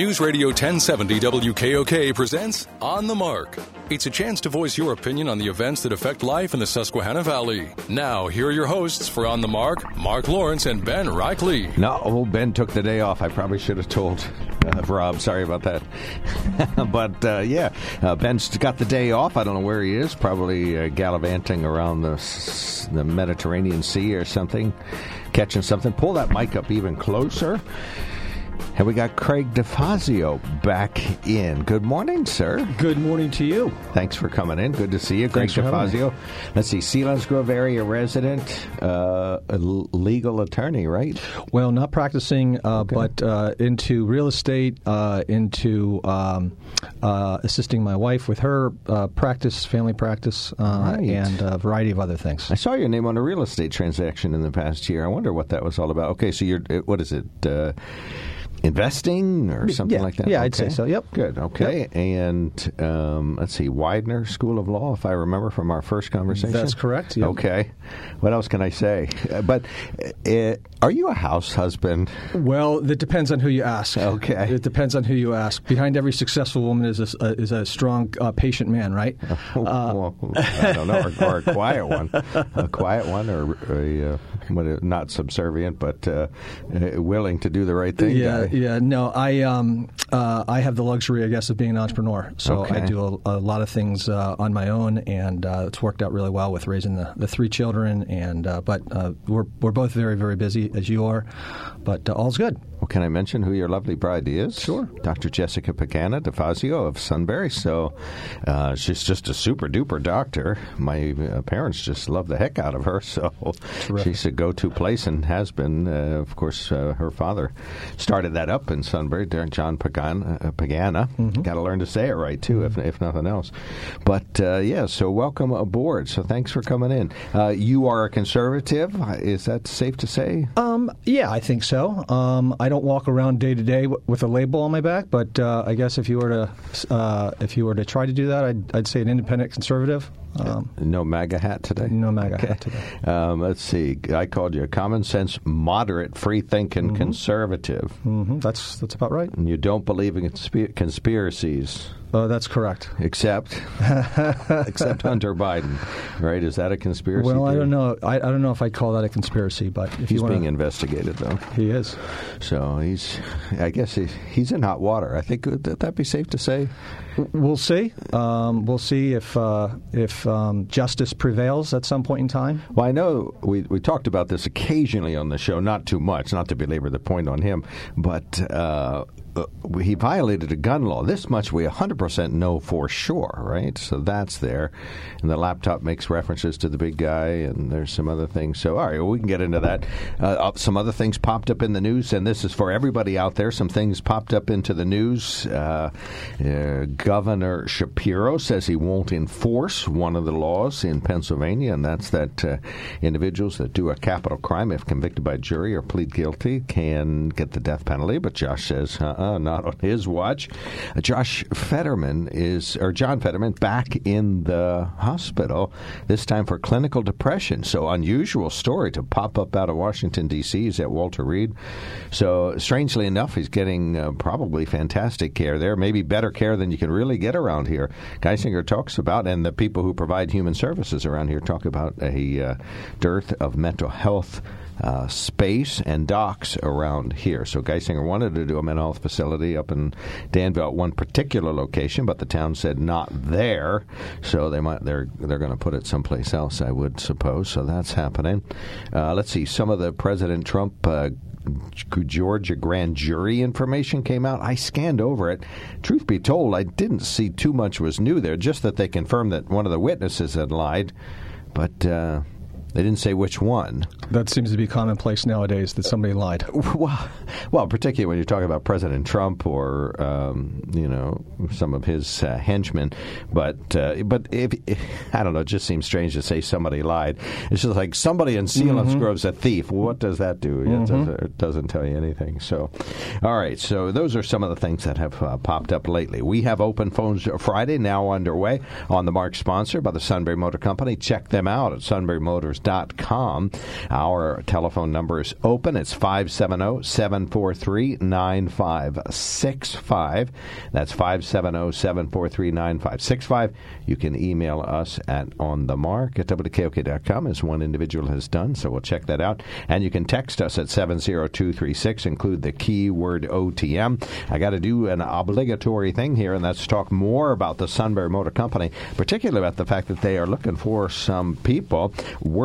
News Radio 1070 WKOK presents On the Mark. It's a chance to voice your opinion on the events that affect life in the Susquehanna Valley. Now, here are your hosts for On the Mark, Mark Lawrence and Ben Reichley. No, old Ben took the day off. I probably should have told uh, Rob. Sorry about that. but uh, yeah, uh, Ben's got the day off. I don't know where he is. Probably uh, gallivanting around the, the Mediterranean Sea or something, catching something. Pull that mic up even closer. And we got Craig DeFazio back in. Good morning, sir. Good morning to you. Thanks for coming in. Good to see you, Craig Thanks for having DeFazio. Let's see, Selinsgrove area resident, uh, legal attorney, right? Well, not practicing, uh, but uh, into real estate, uh, into um, uh, assisting my wife with her uh, practice, family practice, uh, Right. and a variety of other things. I saw your name on a real estate transaction in the past year. I wonder what that was all about. Okay, so you're, what is it? Uh, investing or something Yeah, like that? yeah, I'd say so, yep. Good, okay. And um, let's see, Widener School of Law, if I remember from our first conversation. That's correct, yep. Okay. What else can I say? Uh, but uh, are you a house husband? Well, it depends on who you ask. Okay. It depends on who you ask. Behind every successful woman is a, uh, is a strong, uh, patient man, right? well, I don't know, or, or a quiet one, a quiet one, or a uh, uh, not subservient, but uh, uh, willing to do the right thing. Yeah, guy. Yeah. No, I um, uh, I have the luxury, I guess, of being an entrepreneur. So Okay. I do a, a lot of things uh, on my own, and uh, it's worked out really well with raising the, the three children. And uh, but uh, we're we're both very very busy as you are, but uh, all's good. Well, can I mention who your lovely bride is? Sure. Dr. Jessica Pagana DeFazio of Sunbury. So uh, she's just a super duper doctor. My uh, parents just love the heck out of her. So she's a go to place and has been. Uh, of course, uh, her father started that up in Sunbury, John Pagana. Uh, Pagana. Got to learn to say it right, too, if, if nothing else. But uh, yeah, so welcome aboard. So thanks for coming in. Uh, you are a conservative. Is that safe to say? Um, yeah, I think so. Um, I don't walk around day to day with a label on my back, but uh, I guess if you were to uh, if you were to try to do that, I'd, I'd say an independent conservative. Um, No MAGA hat today? No MAGA hat today. Um, let's see. I called you a common sense, moderate, free thinking conservative. hmm that's that's about right. And you don't believe in consp- conspiracies, Uh, that's correct. except except Hunter Biden, right? Is that a conspiracy? Well, I don't know. I, I don't know if I'd call that a conspiracy, but if He's you want, being investigated, though. he is. So he's, I guess he, he's in hot water. I think would that be safe to say? We'll see. Um, we'll see if uh, if um, justice prevails at some point in time. Well, I know we, we talked about this occasionally on the show, not too much, not to belabor the point on him, but uh, uh, he violated a gun law. This much we 100% know for sure, right? So that's there. And the laptop makes references to the big guy, and there's some other things. So, all right, well, we can get into that. Uh, uh, some other things popped up in the news, and this is for everybody out there. Some things popped up into the news. Uh, uh, Governor Shapiro says he won't enforce one of the laws in Pennsylvania, and that's that uh, individuals that do a capital crime, if convicted by jury or plead guilty, can get the death penalty. But Josh says, uh-uh, not on his watch. Uh, Josh Fetterman is, or John Fetterman, back in the hospital, this time for clinical depression. So unusual story to pop up out of Washington, D.C. He's at Walter Reed. So strangely enough, he's getting uh, probably fantastic care there, maybe better care than you can really get around here. Geisinger talks about, and the people who provide human services around here talk about a uh, dearth of mental health uh, space and docs around here. So Geisinger wanted to do a mental health facility up in Danville at one particular location, but the town said not there. So they might they're they're going to put it someplace else, I would suppose. So that's happening. Uh, let's see some of the President Trump. Uh, Georgia grand jury information came out. I scanned over it. Truth be told, I didn't see too much was new there. Just that they confirmed that one of the witnesses had lied, but uh, They didn't say which one. That seems to be commonplace nowadays that somebody lied. Well, well, particularly when you're talking about President Trump or um, you know some of his uh, henchmen. But uh, but if, I don't know, it just seems strange to say somebody lied. It's just like somebody in Selinsgrove's a thief. What does that do? It, doesn't, it, doesn't, tell you anything. So, all right. So those are some of the things that have uh, popped up lately. We have Open Phones Friday now underway on the Mark sponsor by the Sunbury Motor Company. Check them out at sunburymotors.com. Our telephone number is open. It's 570 743 9565. That's 570 743 9565. You can email us at on the mark at WKOK.com as one individual has done, so we'll check that out. And you can text us at 70236, include the keyword OTM. I got to do an obligatory thing here, and that's talk more about the Sunbury Motor Company, particularly about the fact that they are looking for some people.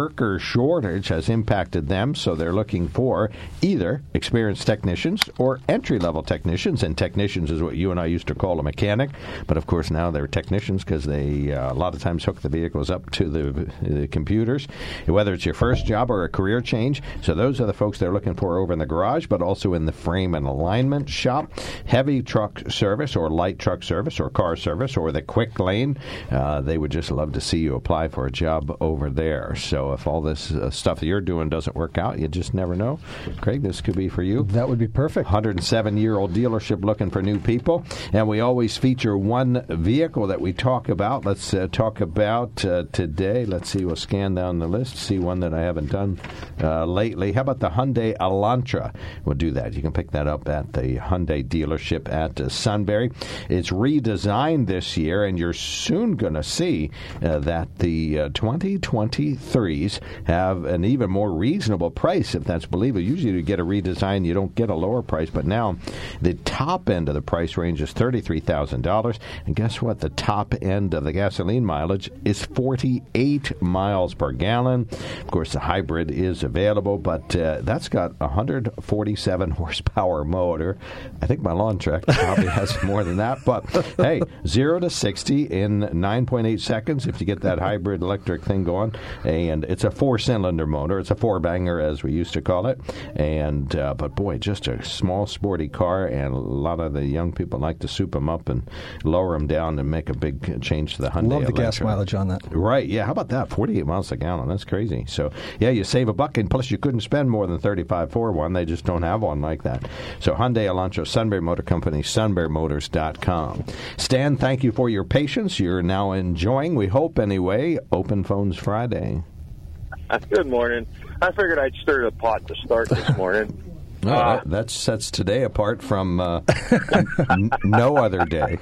Worker shortage has impacted them, so they're looking for either experienced technicians or entry level technicians. And technicians is what you and I used to call a mechanic, but of course now they're technicians because they uh, a lot of times hook the vehicles up to the, the computers, whether it's your first job or a career change. So those are the folks they're looking for over in the garage, but also in the frame and alignment shop, heavy truck service or light truck service or car service or the quick lane. Uh, they would just love to see you apply for a job over there. So if all this uh, stuff that you're doing doesn't work out, you just never know. Craig, this could be for you. That would be perfect. 107 year old dealership looking for new people. And we always feature one vehicle that we talk about. Let's uh, talk about uh, today. Let's see, we'll scan down the list, see one that I haven't done uh, lately. How about the Hyundai Elantra? We'll do that. You can pick that up at the Hyundai dealership at uh, Sunbury. It's redesigned this year, and you're soon going to see uh, that the 2023s have an even more reasonable price, if that's believable. Usually, you get a redesign, you don't get a lower price, but now the top end of the price range is $33,000. And guess what? The top end of the gasoline mileage is 48 miles per gallon. Of course, the hybrid is available, but uh, that's got 147 horsepower motor. I think my lawn tractor probably has more than that, but hey, 0 to 60 in 9.8 seconds if you get that hybrid electric thing going. And it's a four cylinder motor. It's a four banger, as we used to call it. And uh, But boy, just a small, sporty car, and a lot of the young people like to soup them up and lower them down and make a big change to the Hyundai. Love the Elantra. gas mileage on that. Right. Yeah. How about that? 48 miles a gallon. That's crazy. So, yeah, you save a buck, and plus you couldn't spend more than 35 for one. They just don't have one like that. So, Hyundai Elantra, Sunbury Motor Company, sunburymotors.com. Stan, thank you for your patience. You're now enjoying, we hope anyway, Open Phones Friday. Good morning. I figured I'd stir the pot to start this morning. No, uh, that, sets today apart from uh, n- no other day.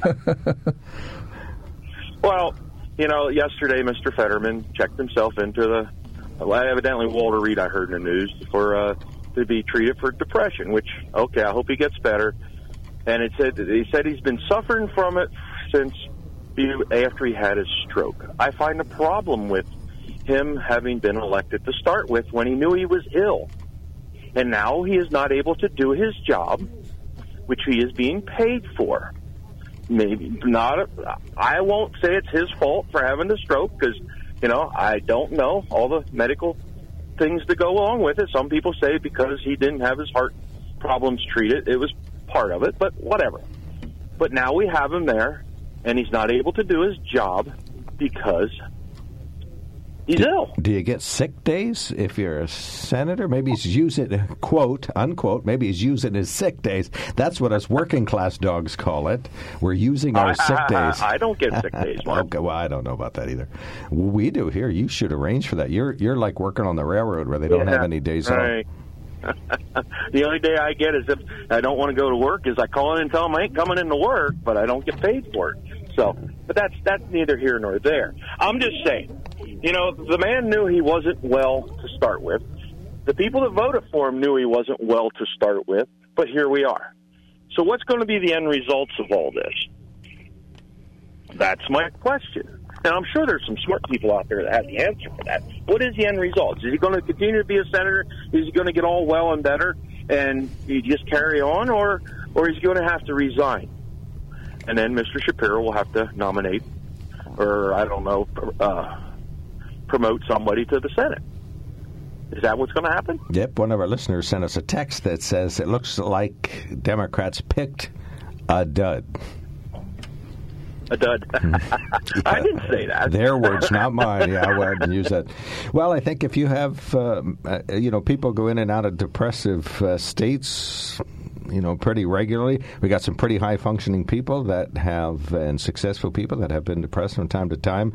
well, you know, yesterday Mr. Fetterman checked himself into the. Well, evidently, Walter Reed, I heard in the news, for uh, to be treated for depression. Which, okay, I hope he gets better. And it said he said he's been suffering from it since after he had his stroke. I find a problem with him having been elected to start with when he knew he was ill. And now he is not able to do his job, which he is being paid for. Maybe not. I won't say it's his fault for having the stroke because, you know, I don't know all the medical things that go along with it. Some people say because he didn't have his heart problems treated, it was part of it, but whatever. But now we have him there, and he's not able to do his job because Do. Do you get sick days if you're a senator? Maybe he's using quote unquote. Maybe he's using his sick days. That's what us working class dogs call it. We're using our sick days. I don't get sick days, okay, well, I don't know about that either. We do here. You should arrange for that. You're you're like working on the railroad where they don't yeah, have any days right. off. the only day I get is if I don't want to go to work is I call in and tell them I ain't coming into work, but I don't get paid for it. So, but that's that's neither here nor there. I'm just saying you know, the man knew he wasn't well to start with. The people that voted for him knew he wasn't well to start with, but here we are. So, what's going to be the end results of all this? That's my question. Now, I'm sure there's some smart people out there that have the answer for that. What is the end result? Is he going to continue to be a senator? Is he going to get all well and better and he just carry on, or or is he going to have to resign? And then Mr. Shapiro will have to nominate, or I don't know, uh, promote somebody to the Senate. Is that what's going to happen? Yep. One of our listeners sent us a text that says it looks like Democrats picked a dud. A dud. I didn't say that. Their words, not mine. Yeah, I wouldn't use that. Well, I think if you have, uh, uh, you know, people go in and out of depressive uh, states, you know, pretty regularly. We got some pretty high functioning people that have, and successful people that have been depressed from time to time.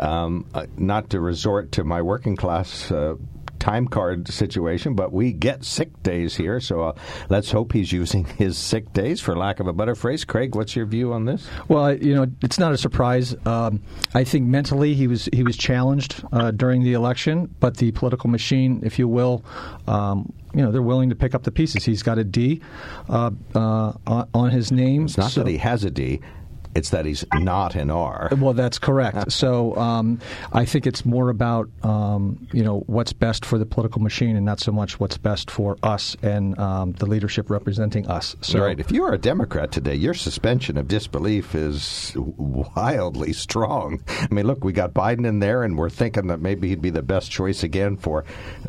Um, uh, not to resort to my working class uh, time card situation, but we get sick days here, so uh, let's hope he's using his sick days, for lack of a better phrase. Craig, what's your view on this? Well, you know, it's not a surprise. Um, I think mentally he was he was challenged uh, during the election, but the political machine, if you will. Um, you know they're willing to pick up the pieces. He's got a D uh, uh, on his name. It's not so. that he has a D. It's that he's not an R. Well, that's correct. so um, I think it's more about um, you know what's best for the political machine, and not so much what's best for us and um, the leadership representing us. So, right. If you are a Democrat today, your suspension of disbelief is wildly strong. I mean, look, we got Biden in there, and we're thinking that maybe he'd be the best choice again for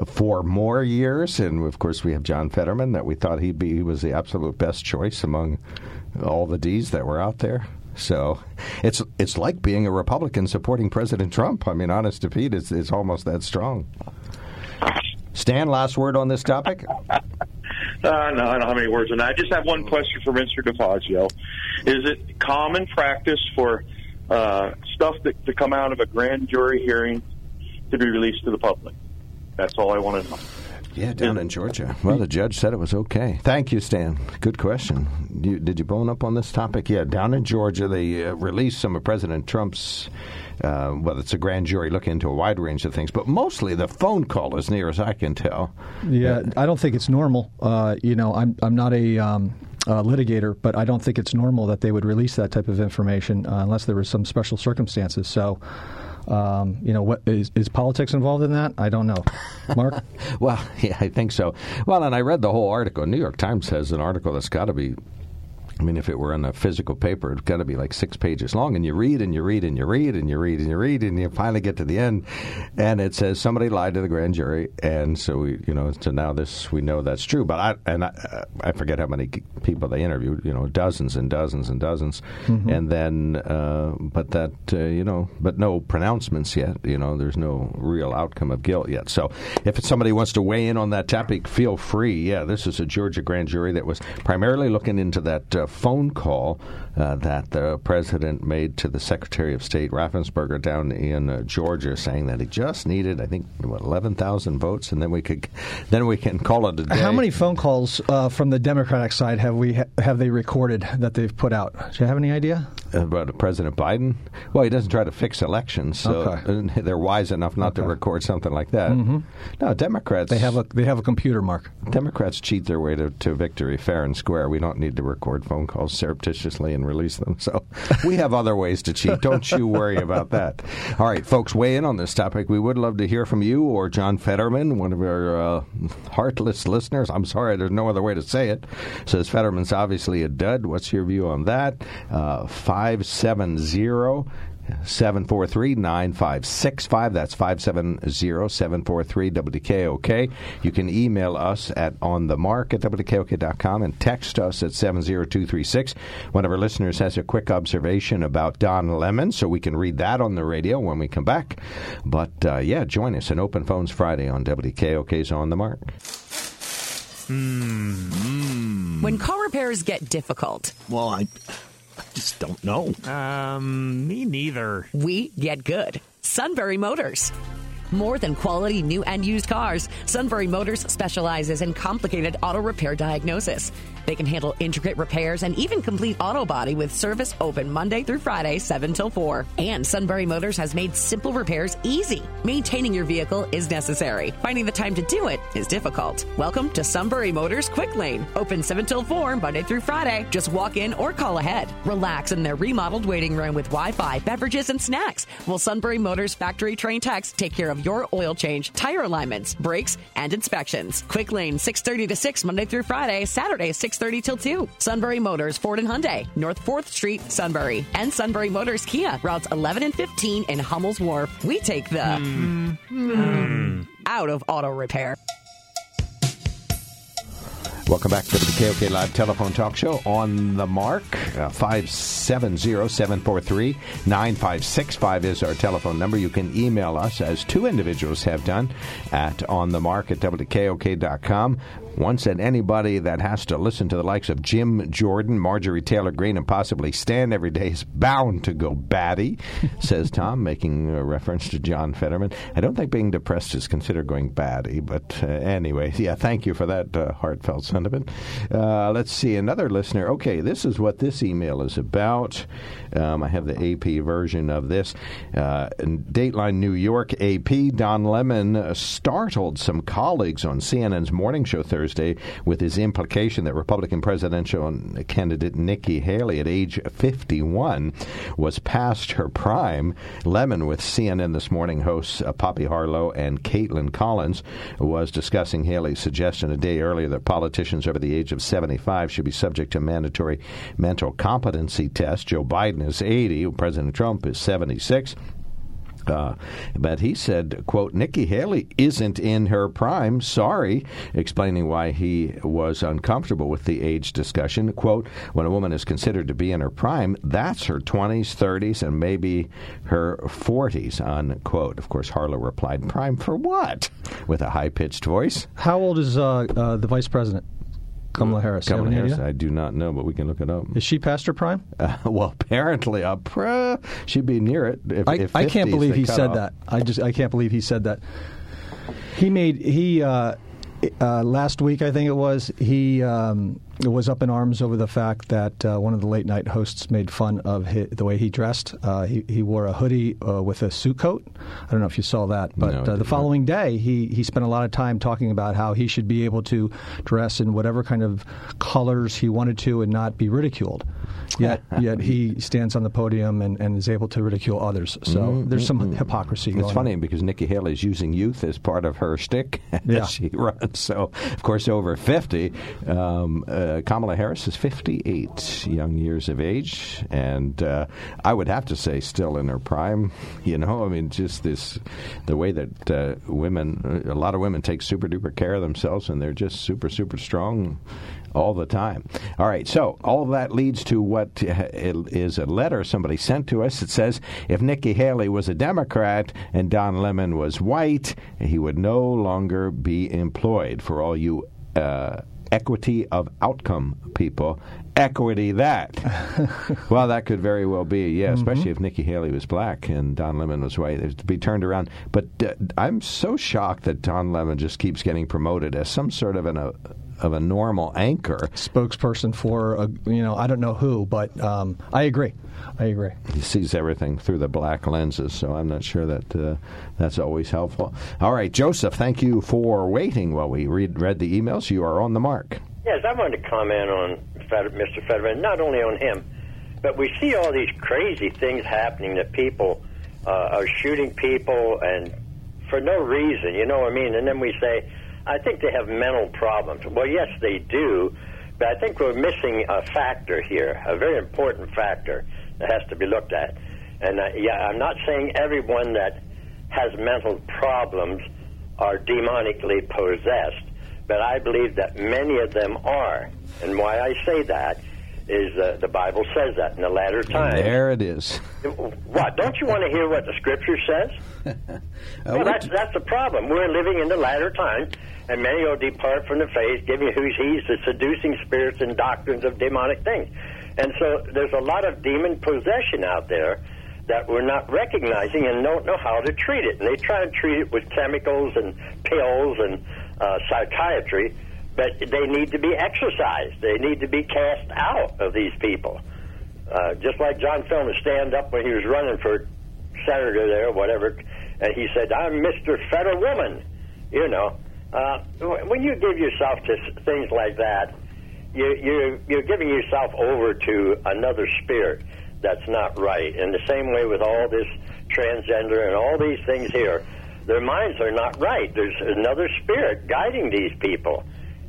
four more years. And of course, we have John Fetterman that we thought he'd be he was the absolute best choice among all the D's that were out there. So it's it's like being a Republican supporting President Trump. I mean, honest to Pete, it's, it's almost that strong. Stan, last word on this topic? Uh, no, I don't have any words on that. I just have one question for Mr. DeFazio. Is it common practice for uh, stuff that, to come out of a grand jury hearing to be released to the public? That's all I want to know. Yeah, down in Georgia. Well, the judge said it was okay. Thank you, Stan. Good question. You, did you bone up on this topic? Yeah, down in Georgia, they uh, released some of President Trump's. Uh, well, it's a grand jury looking into a wide range of things, but mostly the phone call, as near as I can tell. Yeah, I don't think it's normal. Uh, you know, I'm I'm not a. Um, uh, litigator, but I don't think it's normal that they would release that type of information uh, unless there were some special circumstances. So, um, you know, what is, is politics involved in that? I don't know. Mark? well, yeah, I think so. Well, and I read the whole article. New York Times has an article that's got to be I mean, if it were on a physical paper, it's got to be like six pages long. And you read and you read and you read and you read and you read and you finally get to the end, and it says somebody lied to the grand jury, and so we, you know, so now this we know that's true. But I and I, I forget how many people they interviewed, you know, dozens and dozens and dozens, mm-hmm. and then, uh, but that, uh, you know, but no pronouncements yet. You know, there's no real outcome of guilt yet. So if somebody wants to weigh in on that topic, feel free. Yeah, this is a Georgia grand jury that was primarily looking into that. Uh, phone call uh, that the president made to the Secretary of State Raffensperger down in uh, Georgia, saying that he just needed, I think, what, eleven thousand votes, and then we could, then we can call it a day. How many phone calls uh, from the Democratic side have we ha- have they recorded that they've put out? Do you have any idea about President Biden? Well, he doesn't try to fix elections, so okay. they're wise enough not okay. to record something like that. Mm-hmm. No, Democrats they have a they have a computer, Mark. Democrats cheat their way to, to victory fair and square. We don't need to record phone calls surreptitiously and release them. So we have other ways to cheat. Don't you worry about that. All right, folks, weigh in on this topic. We would love to hear from you or John Fetterman, one of our uh, heartless listeners. I'm sorry, there's no other way to say it. Says Fetterman's obviously a dud. What's your view on that? Uh, 570 743 9565. That's 570 743 WKOK. You can email us at onthemark at WKOK.com and text us at 70236. One of our listeners has a quick observation about Don Lemon, so we can read that on the radio when we come back. But uh, yeah, join us in Open Phones Friday on WKOK's On the Mark. Mm. When car repairs get difficult. Well, I just don't know. Um, me neither. We get good. Sunbury Motors. More than quality new and used cars, Sunbury Motors specializes in complicated auto repair diagnosis. They can handle intricate repairs and even complete auto body with service open Monday through Friday, 7 till 4. And Sunbury Motors has made simple repairs easy. Maintaining your vehicle is necessary. Finding the time to do it is difficult. Welcome to Sunbury Motors Quick Lane. Open 7 till 4, Monday through Friday. Just walk in or call ahead. Relax in their remodeled waiting room with Wi Fi, beverages, and snacks. While Sunbury Motors factory trained techs take care of your oil change, tire alignments, brakes, and inspections. Quick Lane, 630 to 6, Monday through Friday, Saturday, 6 6.30 till 2. Sunbury Motors, Ford and Hyundai, North 4th Street, Sunbury. And Sunbury Motors Kia, routes 11 and 15 in Hummel's Wharf. We take the... Mm. Mm. out of auto repair. Welcome back to the KOK Live Telephone Talk Show on the mark. Uh, 570-743-9565 is our telephone number. You can email us, as two individuals have done, at onthemark at wkok.com. One said anybody that has to listen to the likes of Jim Jordan, Marjorie Taylor Greene, and possibly Stan every day is bound to go batty, says Tom, making a reference to John Fetterman. I don't think being depressed is considered going batty, but uh, anyway, yeah, thank you for that uh, heartfelt sentiment. Uh, let's see, another listener. Okay, this is what this email is about. Um, I have the AP version of this. Uh, Dateline New York AP, Don Lemon startled some colleagues on CNN's morning show Thursday with his implication that Republican presidential candidate Nikki Haley, at age 51, was past her prime. Lemon, with CNN This Morning hosts uh, Poppy Harlow and Kaitlan Collins, was discussing Haley's suggestion a day earlier that politicians over the age of 75 should be subject to mandatory mental competency tests. Joe Biden is 80, President Trump is 76. Uh, but he said, quote, Nikki Haley isn't in her prime. Sorry, explaining why he was uncomfortable with the age discussion. Quote, when a woman is considered to be in her prime, that's her 20s, 30s, and maybe her 40s, unquote. Of course, Harlow replied, prime for what? With a high pitched voice. How old is uh, uh, the vice president? Kamala Harris. Kamala Harris, I do not know, but we can look it up. Is she past her prime? Uh, well, apparently, uh, she'd be near it. If, I, if I can't believe he said off. that. I just I can't believe he said that. He made he uh, uh, last week I think it was he um, was up in arms over the fact that uh, one of the late night hosts made fun of his, the way he dressed. Uh, he he wore a hoodie uh, with a suit coat. I don't know if you saw that, but No, uh, the following day he he spent a lot of time talking about how he should be able to dress in whatever kind of colors he wanted to and not be ridiculed. Yet yet he stands on the podium and, and is able to ridicule others. So there's some hypocrisy. It's funny on. because Nikki Haley is using youth as part of her shtick as Yeah. she runs. So, of course, over 50. Um, uh, Kamala Harris is 58 young years of age, and uh, I would have to say still in her prime. You know, I mean, just this, the way that uh, women, a lot of women take super duper care of themselves, and they're just super, super strong all the time. All right, so all that leads to what uh, a letter somebody sent to us. It says if Nikki Haley was a Democrat and Don Lemon was white, he would no longer be employed. For all you uh, equity of outcome people, equity that. well, that could very well be, yeah, especially if Nikki Haley was black and Don Lemon was white. It would be turned around. But uh, I'm so shocked that Don Lemon just keeps getting promoted as some sort of an. Uh, of a normal anchor. spokesperson for a, you know I don't know who, but um, I agree. I agree. He sees everything through the black lenses, so I'm not sure that uh, that's always helpful. All right, Joseph, thank you for waiting while we read, read the emails. You are on the mark. Yes, I wanted to comment on Fed- Mr. Fetterman, not only on him, but we see all these crazy things happening that people uh, are shooting people and for no reason, you know what I mean? And then we say, I think they have mental problems. Well, yes, they do, but I think we're missing a factor here, a very important factor that has to be looked at. And uh, yeah, I'm not saying everyone that has mental problems are demonically possessed, but I believe that many of them are. And why I say that is uh, the Bible says that in the latter times. There it is. What? Don't you want to hear what the Scripture says? well, that's that's the problem. We're living in the latter times, and many will depart from the faith, giving who's he's the seducing spirits and doctrines of demonic things. And so there's a lot of demon possession out there that we're not recognizing and don't know how to treat it. And they try and treat it with chemicals and pills and uh, psychiatry, but they need to be exorcised. They need to be cast out of these people. Uh, just like John Fillmore stand up when he was running for senator there whatever, and he said, "I'm Mr. Federal Woman." You know, uh, when you give yourself to things like that, you, you you're giving yourself over to another spirit that's not right. And the same way with all this transgender and all these things here, their minds are not right. There's another spirit guiding these people,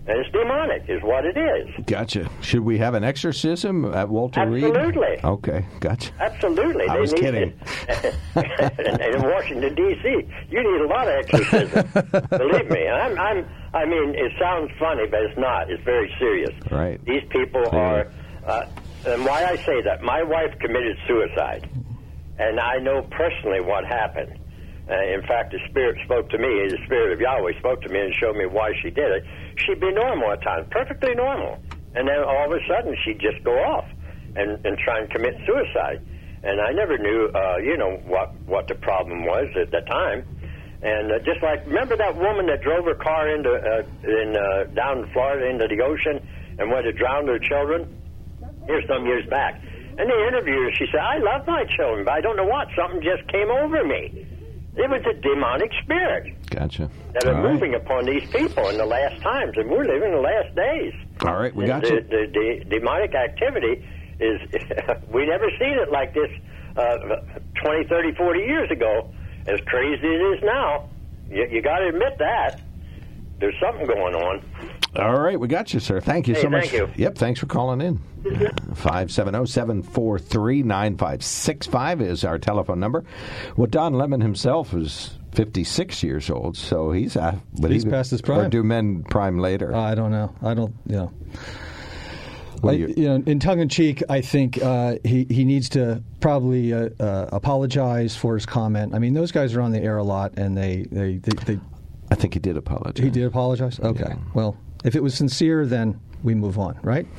And it's demonic, is what it is. Gotcha. Should we have an exorcism at Walter Reed? Absolutely. Okay, gotcha. Absolutely. I They was kidding. in Washington D.C., you need a lot of exorcism. Believe me. I'm, I'm. I mean, it sounds funny, but it's not. It's very serious. Right. These people Clearly. are. Uh, and why I say that, my wife committed suicide, and I know personally what happened. Uh, in fact, the Spirit spoke to me. The Spirit of Yahweh spoke to me and showed me why she did it. She'd be normal at times, perfectly normal, and then all of a sudden she'd just go off and and try and commit suicide. And I never knew, uh, you know, what what the problem was at the time. And uh, just like remember that woman that drove her car into uh, in uh, down in Florida into the ocean and went to drown her children. Here's some years back. And the interviewed her. She said, "I love my children, but I don't know what. Something just came over me. It was a demonic spirit Gotcha. that are right. moving upon these people in the last times, and we're living in the last days. All right, we got the, you. The, the demonic activity is we never seen it like this uh, 20, 30, 40 years ago. As crazy as it is now, you, you got to admit that there's something going on. All right, we got you, sir. Thank you Hey, so much. thank you. Yep, thanks for calling in. 570-743-9565 is our telephone number. Well, Don Lemon himself is 56 years old, so he's uh, but He's he- past his prime. Or do men prime later? I don't know. I don't. You know. I, you- you know, in tongue in cheek, I think uh, he he needs to probably uh, uh, apologize for his comment. I mean, those guys are on the air a lot, and they they, they, they I think he did apologize. he did apologize. Okay, Yeah. well, if it was sincere, then we move on, right?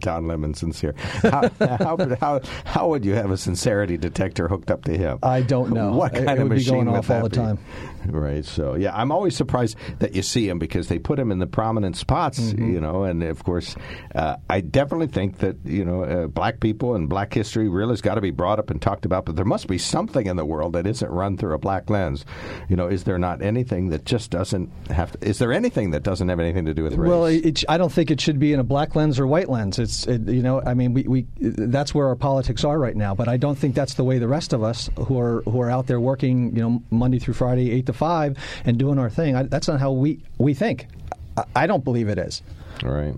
Don Lemon sincere. How, how, how, how would you have a sincerity detector hooked up to him? I don't know. What kind it of would be machine going would off all the be? time. Right. So yeah, I'm always surprised that you see him because they put him in the prominent spots, Mm-hmm. you know. And of course, uh, I definitely think that you know uh, black people and black history really has got to be brought up and talked about. But there must be something in the world that isn't run through a black lens. You know, is there not anything that just doesn't have? To, is there anything that doesn't have anything to do with race? Well, it, I don't think it should be in a black lens or white lens. It's it, you know, I mean, we, we that's where our politics are right now. But I don't think that's the way the rest of us who are who are out there working, you know, Monday through Friday, eight to five, and doing our thing. I, that's not how we we think. I, I don't believe it is. All right.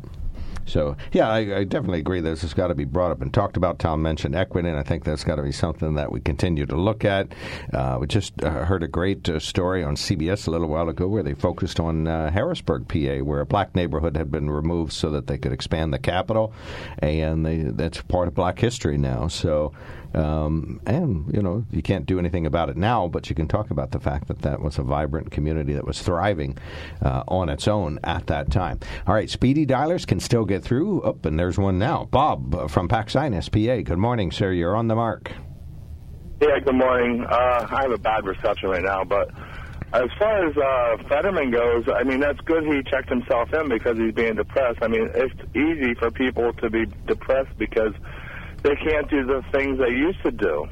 So, yeah, I, I definitely agree this has got to be brought up and talked about. Tom mentioned equity, and I think that's got to be something that we continue to look at. Uh, we just uh, heard a great uh, story on CBS a little while ago where they focused on uh, Harrisburg, PA, where a black neighborhood had been removed so that they could expand the capital, and they, that's part of black history now. So, um, and, you know, you can't do anything about it now, but you can talk about the fact that that was a vibrant community that was thriving uh, on its own at that time. All right, speedy dialers can still get through. Up, and there's one now. Bob uh, from Paxinos, PA. Good morning, sir. You're on the mark. Yeah, good morning. Uh, I have a bad reception right now, but as far as uh, Fetterman goes, I mean, that's good he checked himself in because he's being depressed. I mean, it's easy for people to be depressed because they can't do the things they used to do.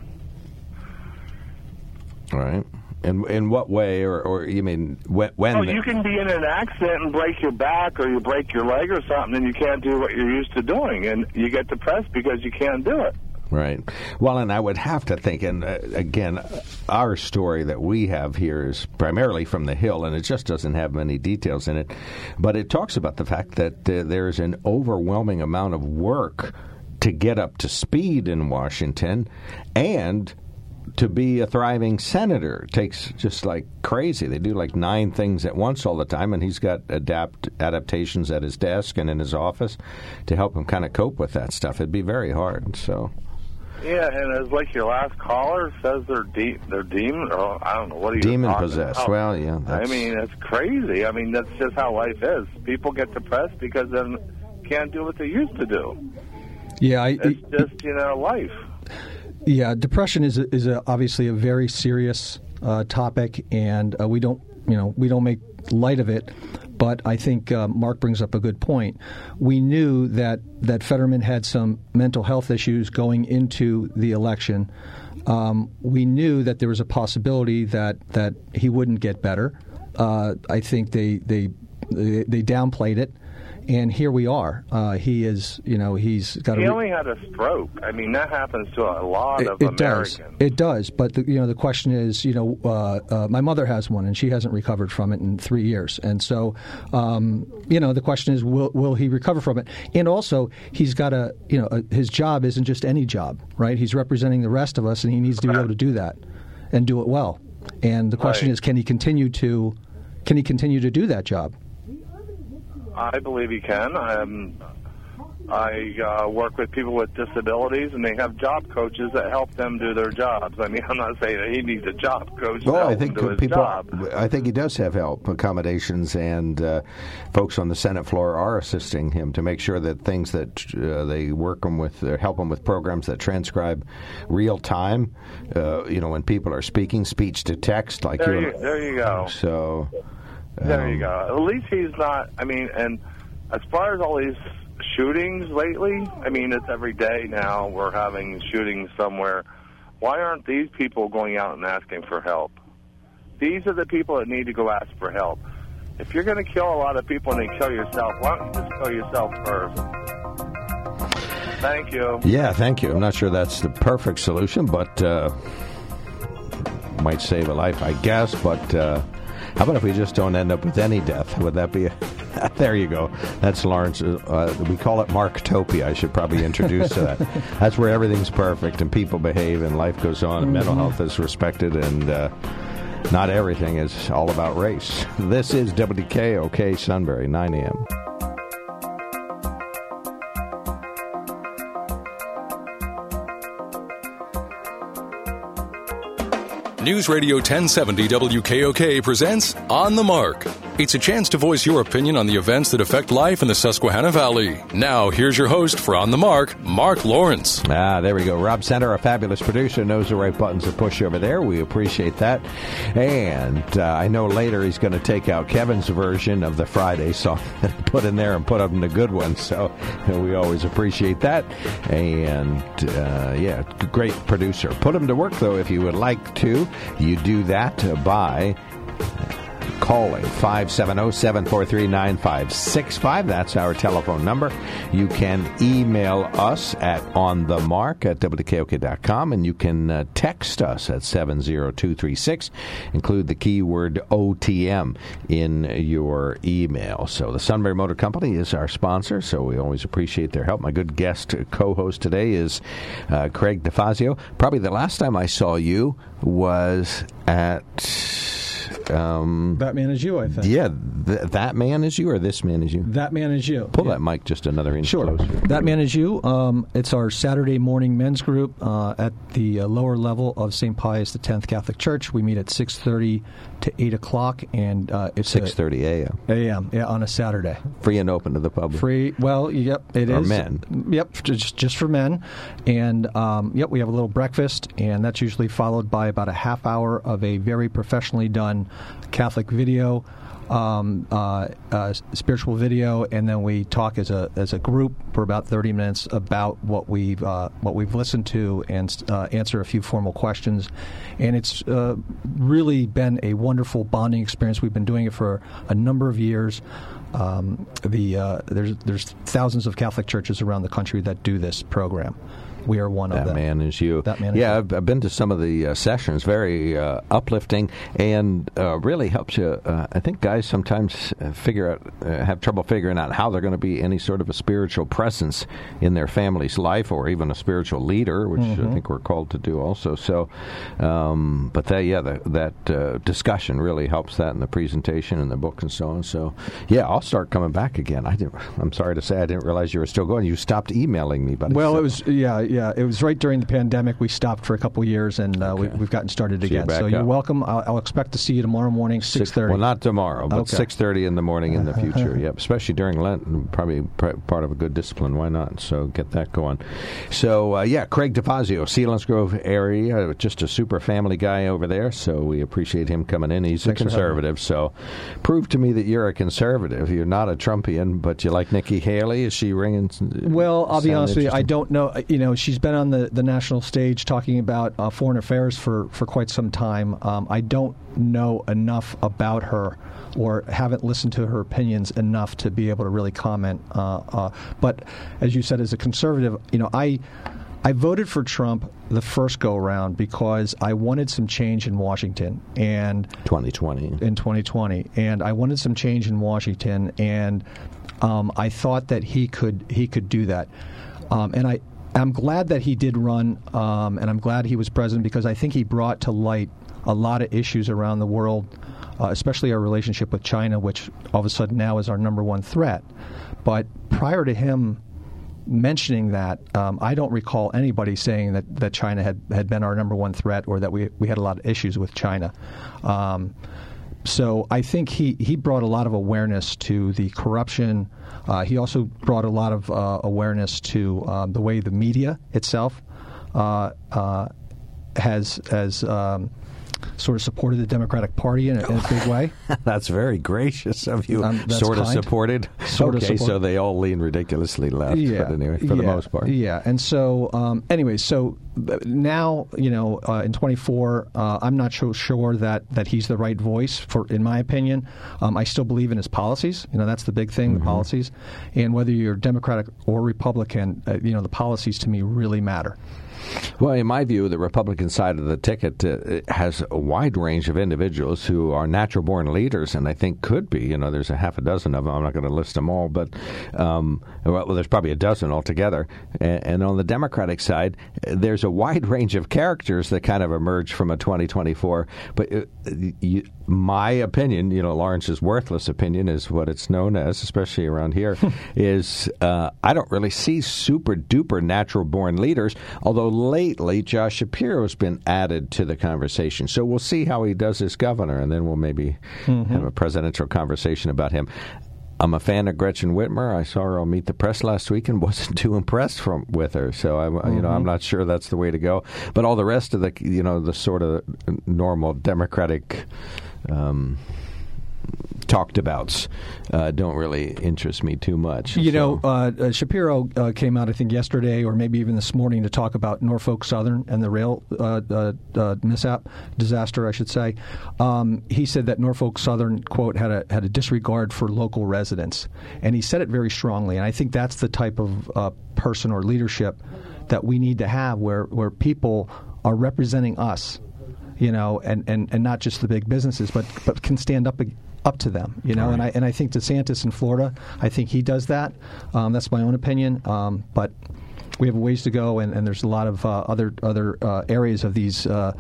All right. In, in what way, or, or you mean when? when Oh, you can be in an accident and break your back or you break your leg or something, and you can't do what you're used to doing, and you get depressed because you can't do it. Right. Well, and I would have to think, and uh, again, our story that we have here is primarily from the Hill, and it just doesn't have many details in it. But it talks about the fact that uh, there's an overwhelming amount of work to get up to speed in Washington, and to be a thriving senator takes just like crazy. They do like nine things at once all the time, and he's got adapt adaptations at his desk and in his office to help him kind of cope with that stuff. It'd be very hard. So. Yeah, and it's like your last caller says they're de- they're demon, or I don't know what are you Demon possessed. about? Well, yeah, I mean, it's crazy. I mean, that's just how life is. People get depressed because they can't do what they used to do. Yeah, I, It's just you know life. Yeah, depression is a, is a, obviously a very serious uh, topic, and uh, we don't you know we don't make light of it. But I think uh, Mark brings up a good point. We knew that that Fetterman had some mental health issues going into the election. Um, we knew that there was a possibility that that he wouldn't get better. Uh, I think they they, they downplayed it and here we are. Uh, he is, you know, he's got. He a re- only had a stroke. I mean, that happens to a lot it, of it does. It does. But the, you know, the question is, you know, uh, uh, my mother has one, and she hasn't recovered from it in three years. And so, um, you know, the question is, will will he recover from it? And also, he's got a, you know, a, his job isn't just any job, right? He's representing the rest of us, and he needs to be able to do that and do it well. And the question Right. is, can he continue to, can he continue to do that job? I believe he can. I'm, I uh, work with people with disabilities, and they have job coaches that help them do their jobs. I mean, I'm not saying that he needs a job coach Well, I think people. job. I think he does have help accommodations, and uh, folks on the Senate floor are assisting him to make sure that things that uh, they work him with, uh, help him with programs that transcribe real time. Uh, you know, when people are speaking, speech to text, like There you, there you go. So. There you um, go. At least he's not. I mean, and as far as all these shootings lately, I mean, it's every day now we're having shootings somewhere. Why aren't these people going out and asking for help? These are the people that need to go ask for help. If you're going to kill a lot of people and then kill yourself, why don't you just kill yourself first? Thank you. Yeah, thank you. I'm not sure that's the perfect solution, but uh, might save a life, I guess. But uh, how about if we just don't end up with any death? Would that be? A, there you go. That's Lawrence. Uh, we call it Marktopia. I should probably introduce to that. That's where everything's perfect and people behave and life goes on and mental health is respected and. Uh, not everything is all about race. This is WKOK Sunbury, 9 a.m. News Radio 1070 WKOK presents On the Mark. It's a chance to voice your opinion on the events that affect life in the Susquehanna Valley. Now, here's your host for On the Mark, Mark Lawrence. Ah, there we go. Rob Center, our fabulous producer, knows the right buttons to push over there. We appreciate that. And uh, I know later he's going to take out Kevin's version of the Friday song and put in there and put up in the good ones. So we always appreciate that. And uh, yeah, great producer. Put him to work, though, if you would like to. You do that by calling 570-743-9565 that's our telephone number. You can email us at onthemark at wkok.com and you can uh, text us at 70236 include the keyword otm in your email. So the sunbury motor company is our sponsor so we always appreciate their help. My good guest co-host today is uh, craig defazio. Probably the last time i saw you was at um, That man is you, I think. yeah, th- that man is you, or this man is you. That man is you. Pull Yeah. that mic just another inch Sure. closer. That man is you. Um, it's our Saturday morning men's group uh, at the uh, lower level of St. Pius X Catholic Church. We meet at six thirty to eight o'clock, and uh, it's Six thirty a.m. a.m. Yeah, on a Saturday. Free and open to the public. Free. Well, yep, it is men. Yep, just just for men, and um, yep, we have a little breakfast, and that's usually followed by about a half hour of a very professionally done Catholic video. Um, uh, uh, spiritual video, and then we talk as a as a group for about thirty minutes about what we've uh, what we've listened to and uh, answer a few formal questions. And it's uh, really been a wonderful bonding experience. We've been doing it for a number of years. Um, the uh, there's there's thousands of Catholic churches around the country that do this program. We are one of That them. man is you. That man is yeah, you. I've, I've been to some of the uh, sessions. Very uh, uplifting and uh, really helps you. Uh, I think guys sometimes uh, figure out, uh, have trouble figuring out how they're going to be any sort of a spiritual presence in their family's life, or even a spiritual leader, which Mm-hmm. I think we're called to do also. So, um, but that, yeah, the, that uh, discussion really helps that in the presentation and the book and so on. So, yeah, I'll start coming back again. I didn't, I'm sorry to say I didn't realize you were still going. You stopped emailing me, but Well, it was yeah, yeah. It was right during the pandemic. We stopped for a couple years, and uh, we, we've gotten started you're again. back so you're welcome. I'll, I'll expect to see you tomorrow morning, six thirty. Well, not tomorrow, but Okay. six thirty in the morning in the future. yep, especially during Lent, probably pr- part of a good discipline. Why not? So get that going. So uh, yeah, Craig DeFazio, Selinsgrove area, just a super family guy over there. So we appreciate him coming in. He's Thanks a conservative. So prove to me that you're a conservative. You're not a Trumpian, but you like Nikki Haley. Is she ringing? Well, I'll be honest with you. I don't know. uh, You know, she's been on the, the national stage talking about uh, foreign affairs for, for quite some time. Um, I don't know enough about her or haven't listened to her opinions enough to be able to really comment. Uh, uh, but as you said, as a conservative, you know, I. I voted for Trump the first go around because I wanted some change in Washington and 2020 in 2020 and I wanted some change in Washington and um, I thought that he could he could do that um, and I I'm glad that he did run um, and I'm glad he was president because I think he brought to light a lot of issues around the world uh, especially our relationship with China which all of a sudden now is our number one threat but prior to him mentioning that, um, I don't recall anybody saying that, that China had, had been our number one threat or that we, we had a lot of issues with China. Um, so I think he, he brought a lot of awareness to the corruption. Uh, he also brought a lot of uh, awareness to um, the way the media itself uh, uh has has um, sort of supported the Democratic Party in a, in a big way. that's very gracious of you. Um, sort kind. of supported. Sort okay, of support. so they all lean ridiculously left. Yeah, but anyway, for yeah, the most part. Yeah, and so um, anyway, so now you know uh, in 24, uh, I'm not so sure that that he's the right voice for, in my opinion. Um, I still believe in his policies. You know, that's the big thing, Mm-hmm. the policies, and whether you're Democratic or Republican, uh, you know, the policies to me really matter. Well, in my view, the Republican side of the ticket uh, has a wide range of individuals who are natural born leaders, and I think could be. You know, there's a half a dozen of them. I'm not going to list them all, but um, well, there's probably a dozen altogether. And, and on the Democratic side, there's a wide range of characters that kind of emerge from a 2024. But uh, you, my opinion, you know, Lawrence's worthless opinion is what it's known as, especially around here, is uh, I don't really see super duper natural born leaders, although lately Josh Shapiro's been added to the conversation. So we'll see how he does as governor, and then we'll maybe Mm-hmm. have a presidential conversation about him. I'm a fan of Gretchen Whitmer. I saw her on Meet the Press last week and wasn't too impressed from with her. So I, you know, Mm-hmm. I'm not sure that's the way to go. But all the rest of the, you know, the sort of normal Democratic. Um, talked abouts uh, don't really interest me too much. You so. know, uh, uh, Shapiro uh, came out, I think, yesterday or maybe even this morning to talk about Norfolk Southern and the rail uh, uh, uh, mishap, disaster, I should say. Um, he said that Norfolk Southern, quote, had a, had a disregard for local residents. And he said it very strongly. And I think that's the type of uh, person or leadership that we need to have where, where people are representing us you know, and, and, and not just the big businesses, but but can stand up up to them, you know. And I and I think DeSantis in Florida, I think he does that. Um, that's my own opinion, um, but we have a ways to go, and, and there's a lot of uh, other other uh, areas of these uh,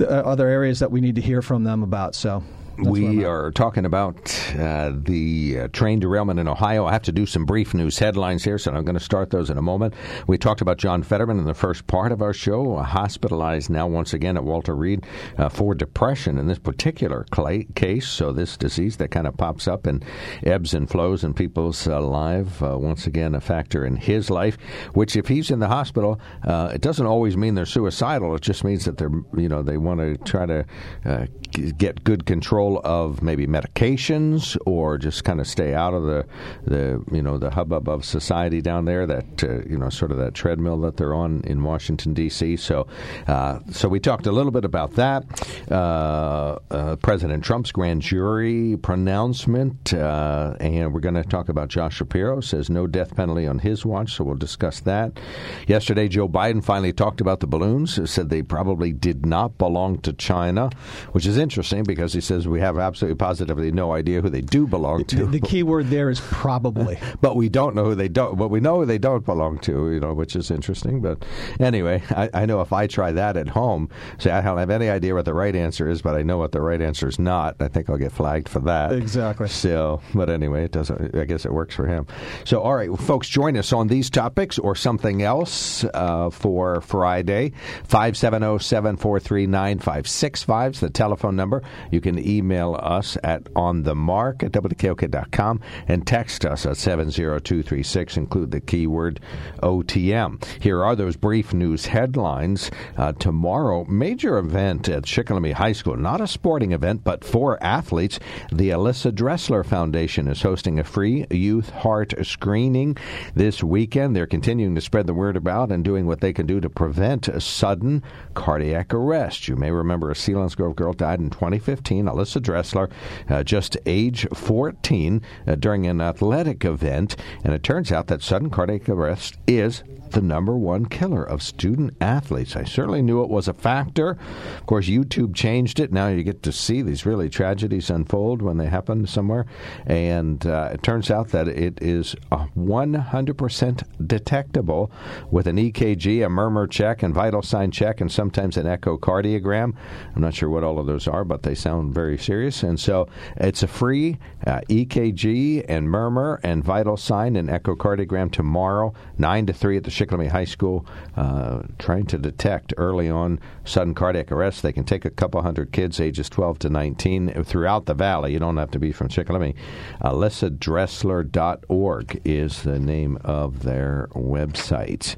uh, other areas that we need to hear from them about. So. That's we are talking about uh, the uh, train derailment in Ohio. I have to do some brief news headlines here, so I'm going to start those in a moment. We talked about John Fetterman in the first part of our show, uh, hospitalized now once again at Walter Reed uh, for depression in this particular case. So, this disease that kind of pops up and ebbs and flows in people's uh, life, uh, once again, a factor in his life, which if he's in the hospital, uh, it doesn't always mean they're suicidal. It just means that they're, you know, they want to try to uh, g- get good control of maybe medications or just kind of stay out of the the you know the hubbub of society down there that uh, you know sort of that treadmill that they're on in Washington D.C. So uh, so we talked a little bit about that. Uh, uh, President Trump's grand jury pronouncement, uh, and we're going to talk about Josh Shapiro says no death penalty on his watch. So we'll discuss that. Yesterday, Joe Biden finally talked about the balloons. Said they probably did not belong to China, which is interesting because he says we have absolutely positively no idea who they do belong to. the, the key word there is probably. but we don't know who they don't. But we know who they don't belong to. You know, which is interesting. But anyway, I, I know if I try that at home, say I don't have any idea what the right answer is, but I know what the right answer is not. I think I'll get flagged for that. Exactly. So, but anyway, it doesn't. I guess it works for him. So, all right, folks, join us on these topics or something else uh, for Friday. 570-743-9565 is the telephone number. You can email email us at onthemark at wkok.com and text us at 70236. Include the keyword OTM. Here are those brief news headlines. Uh, tomorrow, major event at Shikellamy High School. Not a sporting event, but for athletes. The Alyssa Dressler Foundation is hosting a free youth heart screening this weekend. They're continuing to spread the word about and doing what they can do to prevent a sudden cardiac arrest. You may remember a Selinsgrove girl died in 2015, Alyssa Dressler, uh, just age 14, uh, during an athletic event. And it turns out that sudden cardiac arrest is the number one killer of student athletes. I certainly knew it was a factor. Of course, YouTube changed it. Now you get to see these really tragedies unfold when they happen somewhere. And uh, it turns out that it is 100% detectable with an EKG, a murmur check, and vital sign check, and sometimes an echocardiogram. I'm not sure what all of those are, but they sound very serious. And so it's a free uh, EKG and murmur and vital sign and echocardiogram tomorrow, 9 to 3 at the Shikellamy High School, uh, trying to detect early on sudden cardiac arrest. They can take a couple hundred kids ages 12 to 19 throughout the valley. You don't have to be from Shikellamy. AlyssaDressler.org is the name of their website.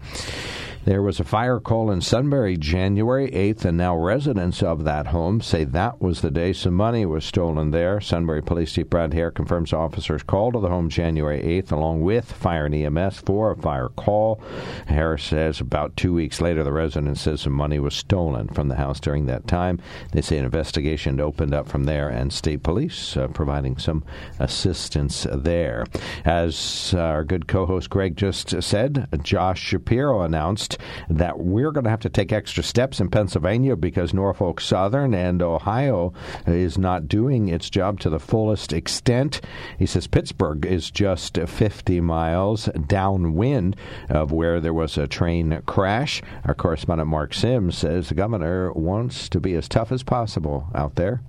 There was a fire call in Sunbury January 8th, and now residents of that home say that was the day some money was stolen there. Sunbury Police Chief Brad Hare confirms officers called to the home January 8th along with fire and EMS for a fire call. Harris says about two weeks later, the resident says some money was stolen from the house during that time. They say an investigation opened up from there, and state police uh, providing some assistance there. As our good co host Greg just said, Josh Shapiro announced that we're going to have to take extra steps in Pennsylvania because Norfolk Southern and Ohio is not doing its job to the fullest extent. He says Pittsburgh is just 50 miles downwind of where there was a train crash. Our correspondent Mark Sims says the governor wants to be as tough as possible out there.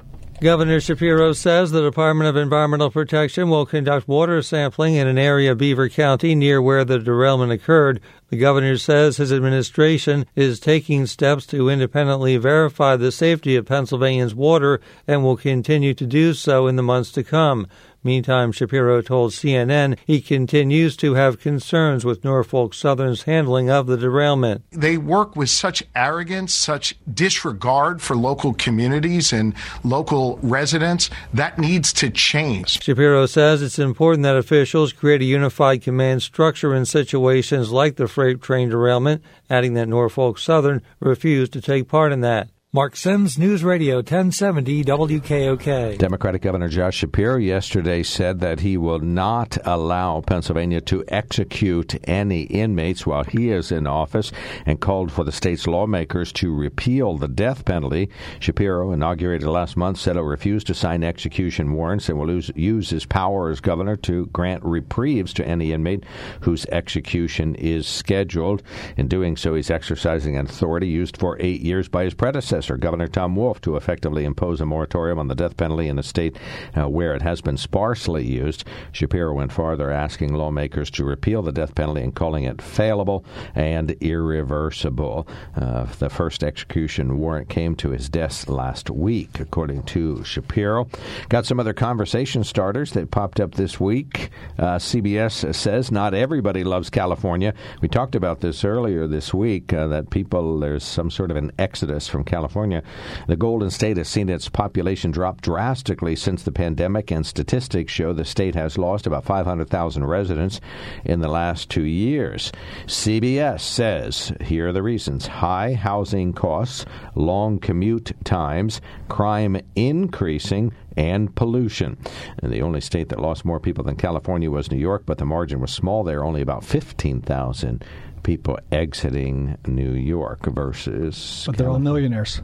Governor Shapiro says the Department of Environmental Protection will conduct water sampling in an area of Beaver County near where the derailment occurred. The governor says his administration is taking steps to independently verify the safety of Pennsylvania's water and will continue to do so in the months to come. Meantime, Shapiro told CNN he continues to have concerns with Norfolk Southern's handling of the derailment. They work with such arrogance, such disregard for local communities and local residents. That needs to change. Shapiro says it's important that officials create a unified command structure in situations like the freight train derailment, adding that Norfolk Southern refused to take part in that. Mark Sims, News Radio 1070 WKOK. Democratic Governor Josh Shapiro yesterday said that he will not allow Pennsylvania to execute any inmates while he is in office and called for the state's lawmakers to repeal the death penalty. Shapiro, inaugurated last month, said he'll refuse to sign execution warrants and will use his power as governor to grant reprieves to any inmate whose execution is scheduled. In doing so, he's exercising an authority used for eight years by his predecessor predecessor, Governor Tom Wolf, to effectively impose a moratorium on the death penalty in a state uh, where it has been sparsely used. Shapiro went farther, asking lawmakers to repeal the death penalty and calling it failable and irreversible. Uh, the first execution warrant came to his desk last week, according to Shapiro. Got some other conversation starters that popped up this week. Uh, CBS says not everybody loves California. We talked about this earlier this week uh, that people, there's some sort of an exodus from California California. The Golden State has seen its population drop drastically since the pandemic, and statistics show the state has lost about 500,000 residents in the last two years. CBS says here are the reasons high housing costs, long commute times, crime increasing, and pollution. And the only state that lost more people than California was New York, but the margin was small there, only about 15,000 people exiting New York versus. But they're all millionaires.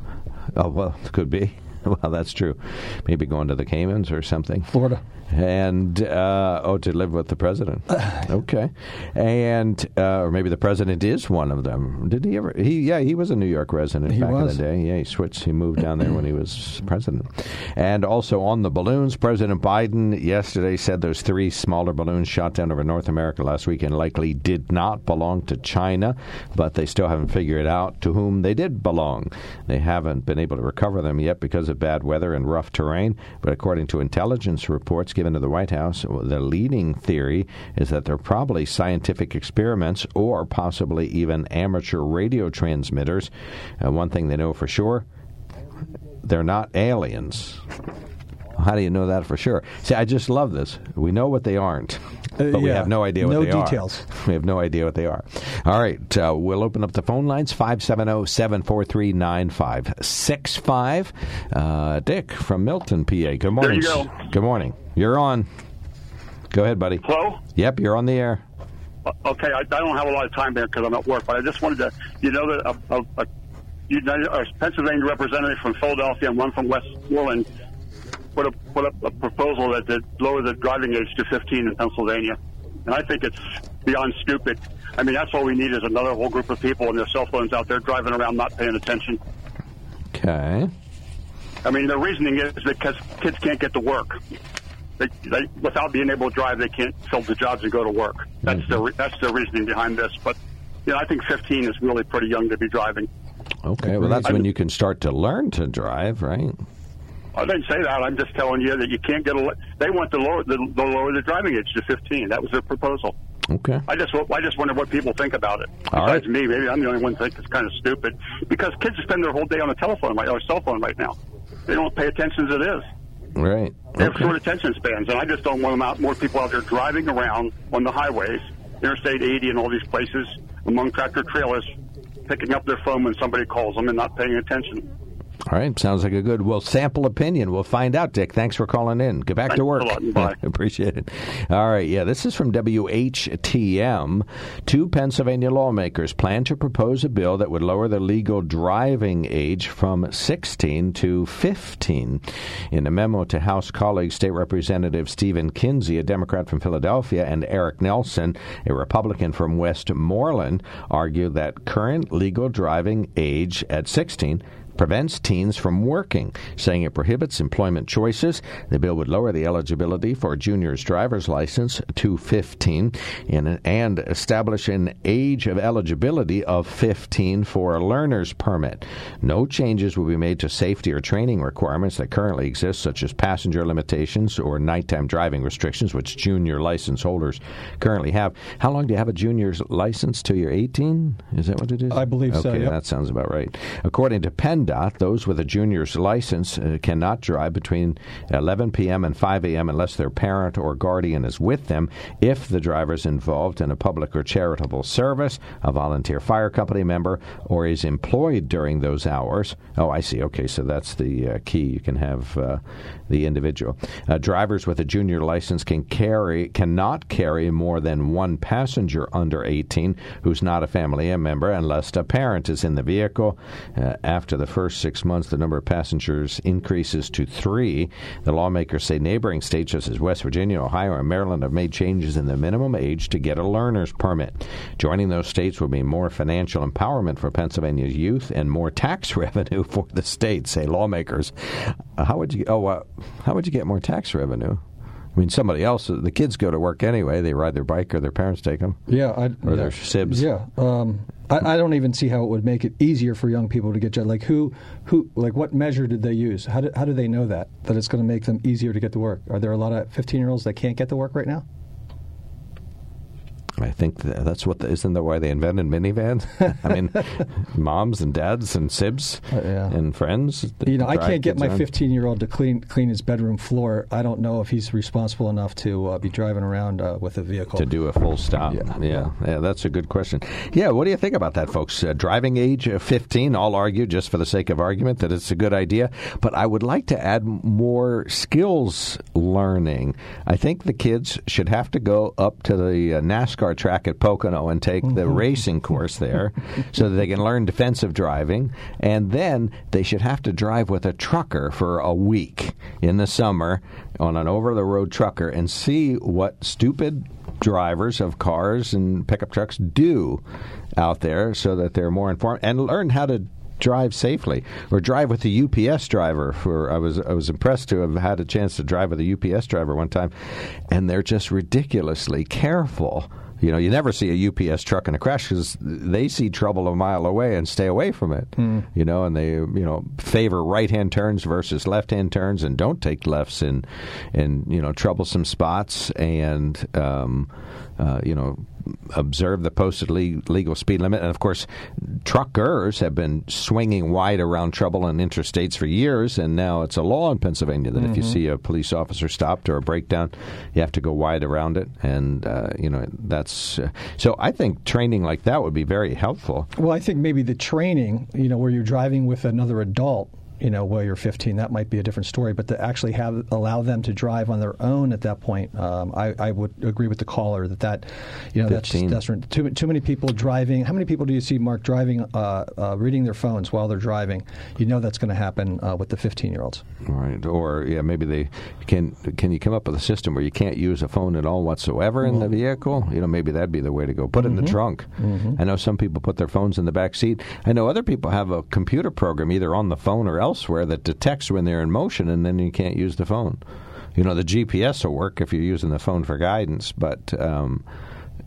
Oh, well, it could be. Well, that's true. Maybe going to the Caymans or something. Florida and uh, oh, to live with the president. Okay, and uh, or maybe the president is one of them. Did he ever? He yeah, he was a New York resident he back was. in the day. Yeah, he switched. He moved down there when he was president. And also on the balloons, President Biden yesterday said those three smaller balloons shot down over North America last weekend likely did not belong to China, but they still haven't figured out to whom they did belong. They haven't been able to recover them yet because because of bad weather and rough terrain. But according to intelligence reports given to the White House, the leading theory is that they're probably scientific experiments or possibly even amateur radio transmitters. Uh, one thing they know for sure they're not aliens. How do you know that for sure? See, I just love this. We know what they aren't, but Uh, we have no idea what No they details. are. We have no idea what they are. All right, uh, we'll open up the phone lines 570 743 9565. Uh, Dick from Milton, PA. Good morning. There you go. Good morning. You're on. Go ahead, buddy. Hello? Yep, you're on the air. Uh, Okay, I, I don't have a lot of time there because I'm at work, but I just wanted to, you know, that a, a, a, United, a Pennsylvania representative from Philadelphia and one from Westmoreland put a put up a proposal that did lower the driving age to 15 in Pennsylvania, and I think it's beyond stupid. I mean, that's all we need is another whole group of people and their cell phones out there driving around not paying attention. Okay. I mean, the reasoning is because kids can't get to work. They, they, without being able to drive, they can't fill the jobs and go to work. That's the mm-hmm. that's the reasoning behind this. But you know, I think 15 is really pretty young to be driving. Okay, well, that's when you can start to learn to drive, right? I didn't say that. I'm just telling you that you can't get a. They want to lower the, the lower the driving age to 15. That was their proposal. Okay. I just I just wonder what people think about it. All Besides me, maybe I'm the only one who thinks it's kind of stupid because kids spend their whole day on a telephone right, or cell phone right now. They don't pay attention as it is. Right. They have Okay. short attention spans, and I just don't want them out, more people out there driving around on the highways, Interstate 80 and all these places, among tractor trailers, picking up their phone when somebody calls them and not paying attention. All right, sounds like a good well sample opinion. We'll find out, Dick. Thanks for calling in. Get back to work. Bye. Appreciate it. All right, yeah, this is from WHTM. Two Pennsylvania lawmakers plan to propose a bill that would lower the legal driving age from 16 to 15. In a memo to House colleagues, State Representative Stephen Kinsey, a Democrat from Philadelphia, and Eric Nelson, a Republican from Westmoreland, argue that current legal driving age at 16 prevents teens from working, saying it prohibits employment choices. The bill would lower the eligibility for a junior's driver's license to 15 and, and establish an age of eligibility of 15 for a learner's permit. No changes will be made to safety or training requirements that currently exist, such as passenger limitations or nighttime driving restrictions, which junior license holders currently have. How long do you have a junior's license till you're 18? Is that what it is? I believe so, Okay, yep. that sounds about right. According to PennDOT, those with a junior's license uh, cannot drive between 11 p.m. and 5 a.m. unless their parent or guardian is with them. If the driver is involved in a public or charitable service, a volunteer fire company member, or is employed during those hours. Oh, I see. Okay, so that's the uh, key. You can have uh, the individual. Uh, drivers with a junior license can carry cannot carry more than one passenger under 18 who's not a family member unless a parent is in the vehicle. Uh, after the first six months, the number of passengers increases to three. The lawmakers say neighboring states such as West Virginia, Ohio, and Maryland have made changes in the minimum age to get a learner's permit. Joining those states will be more financial empowerment for Pennsylvania's youth and more tax revenue for the state, say lawmakers. Uh, how would you? Oh, uh, how would you get more tax revenue? I mean, somebody else. The kids go to work anyway. They ride their bike, or their parents take them. Yeah, I, or yeah. their sibs. Yeah, um, I, I don't even see how it would make it easier for young people to get jobs. Like who, who, like what measure did they use? How do, how do they know that that it's going to make them easier to get to work? Are there a lot of fifteen year olds that can't get to work right now? I think that's what the, isn't that why they invented minivans? I mean, moms and dads and sibs and friends. You know, I can't get my 15 year old to clean clean his bedroom floor. I don't know if he's responsible enough to uh, be driving around uh, with a vehicle. to do a full stop. Yeah. yeah, yeah, that's a good question. Yeah, what do you think about that, folks? Uh, driving age of 15, all argue just for the sake of argument that it's a good idea, but I would like to add more skills learning. I think the kids should have to go up to the uh, Track at Pocono and take the mm-hmm. racing course there so that they can learn defensive driving, and then they should have to drive with a trucker for a week in the summer on an over the road trucker and see what stupid drivers of cars and pickup trucks do out there so that they're more informed and learn how to drive safely or drive with a UPS driver for I was I was impressed to have had a chance to drive with a UPS driver one time. And they're just ridiculously careful You know, you never see a UPS truck in a crash because they see trouble a mile away and stay away from it. Hmm. You know, and they you know favor right hand turns versus left hand turns and don't take lefts in in you know troublesome spots and um, uh, you know observe the posted le- legal speed limit. And of course, truckers have been swinging wide around trouble on interstates for years, and now it's a law in Pennsylvania that if you Mhm. see a police officer stopped or a breakdown, you have to go wide around it. And uh, you know that's uh, so. I think training like that would be very helpful. Well, I think maybe the training, you know, where you're driving with another adult, you know, while you're 15, that might be a different story. But to actually have allow them to drive on their own at that point, um, I, I would agree with the caller that that, you know, that's 15. that's too too many people driving. How many people do you see, Mark, driving, uh, uh, reading their phones while they're driving? You know, that's going to happen uh, with the 15 year olds. Right, or yeah, maybe they can. Can you come up with a system where you can't use a phone at all whatsoever in the vehicle? You know, maybe that'd be the way to go. Put it in the Mhm. trunk. Mhm. I know some people put their phones in the back seat. I know other people have a computer program either on the phone or elsewhere that detects when they're in motion, and then you can't use the phone. You know, the GPS will work if you're using the phone for guidance, but um,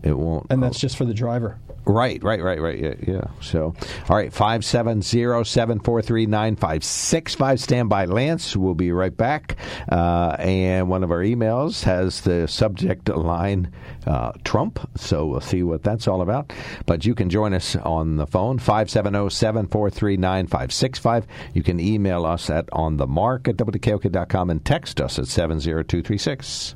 it won't. And that's just for the driver. Right, right, right, right. Yeah, yeah. So, all right, 570 743 9565. Stand by, Lance. We'll be right back. Uh, and one of our emails has the subject line uh, Trump. So we'll see what that's all about. But you can join us on the phone, 570 743 9565. You can email us at onthemark at wkok.com and text us at 70236.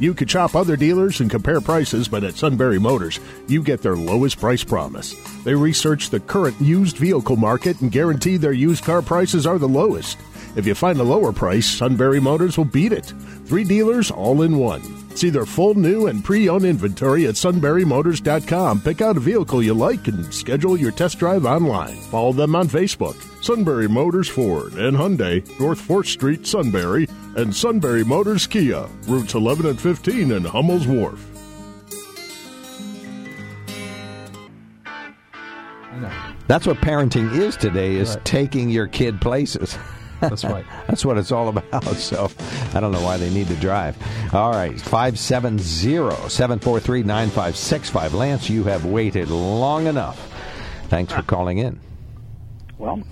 You could shop other dealers and compare prices, but at Sunbury Motors, you get their lowest price promise. They research the current used vehicle market and guarantee their used car prices are the lowest. If you find a lower price, Sunbury Motors will beat it. Three dealers all in one. See their full new and pre-owned inventory at sunburymotors.com. Pick out a vehicle you like and schedule your test drive online. Follow them on Facebook. Sunbury Motors Ford and Hyundai, North 4th Street, Sunbury, and Sunbury Motors Kia, routes 11 and 15 in Hummel's Wharf. That's what parenting is today: is Right. taking your kid places. That's right. That's what it's all about. So I don't know why they need to drive. All right, 570-743-9565. Lance, you have waited long enough. Thanks for calling in. Well,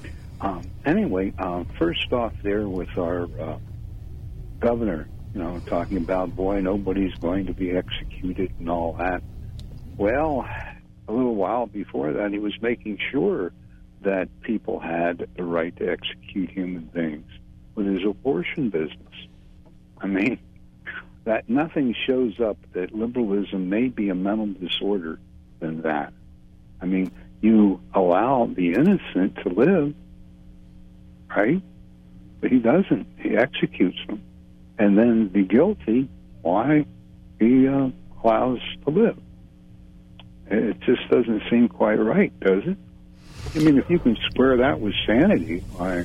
um, anyway, uh, first off, there with our uh, governor, you know, talking about, boy, nobody's going to be executed and all that. Well, a little while before that, he was making sure that people had the right to execute human beings with his abortion business. I mean, that nothing shows up that liberalism may be a mental disorder than that. I mean, you allow the innocent to live, right? But he doesn't. He executes them. And then the guilty, why? He uh, allows to live. It just doesn't seem quite right, does it? I mean, if you can square that with sanity, why,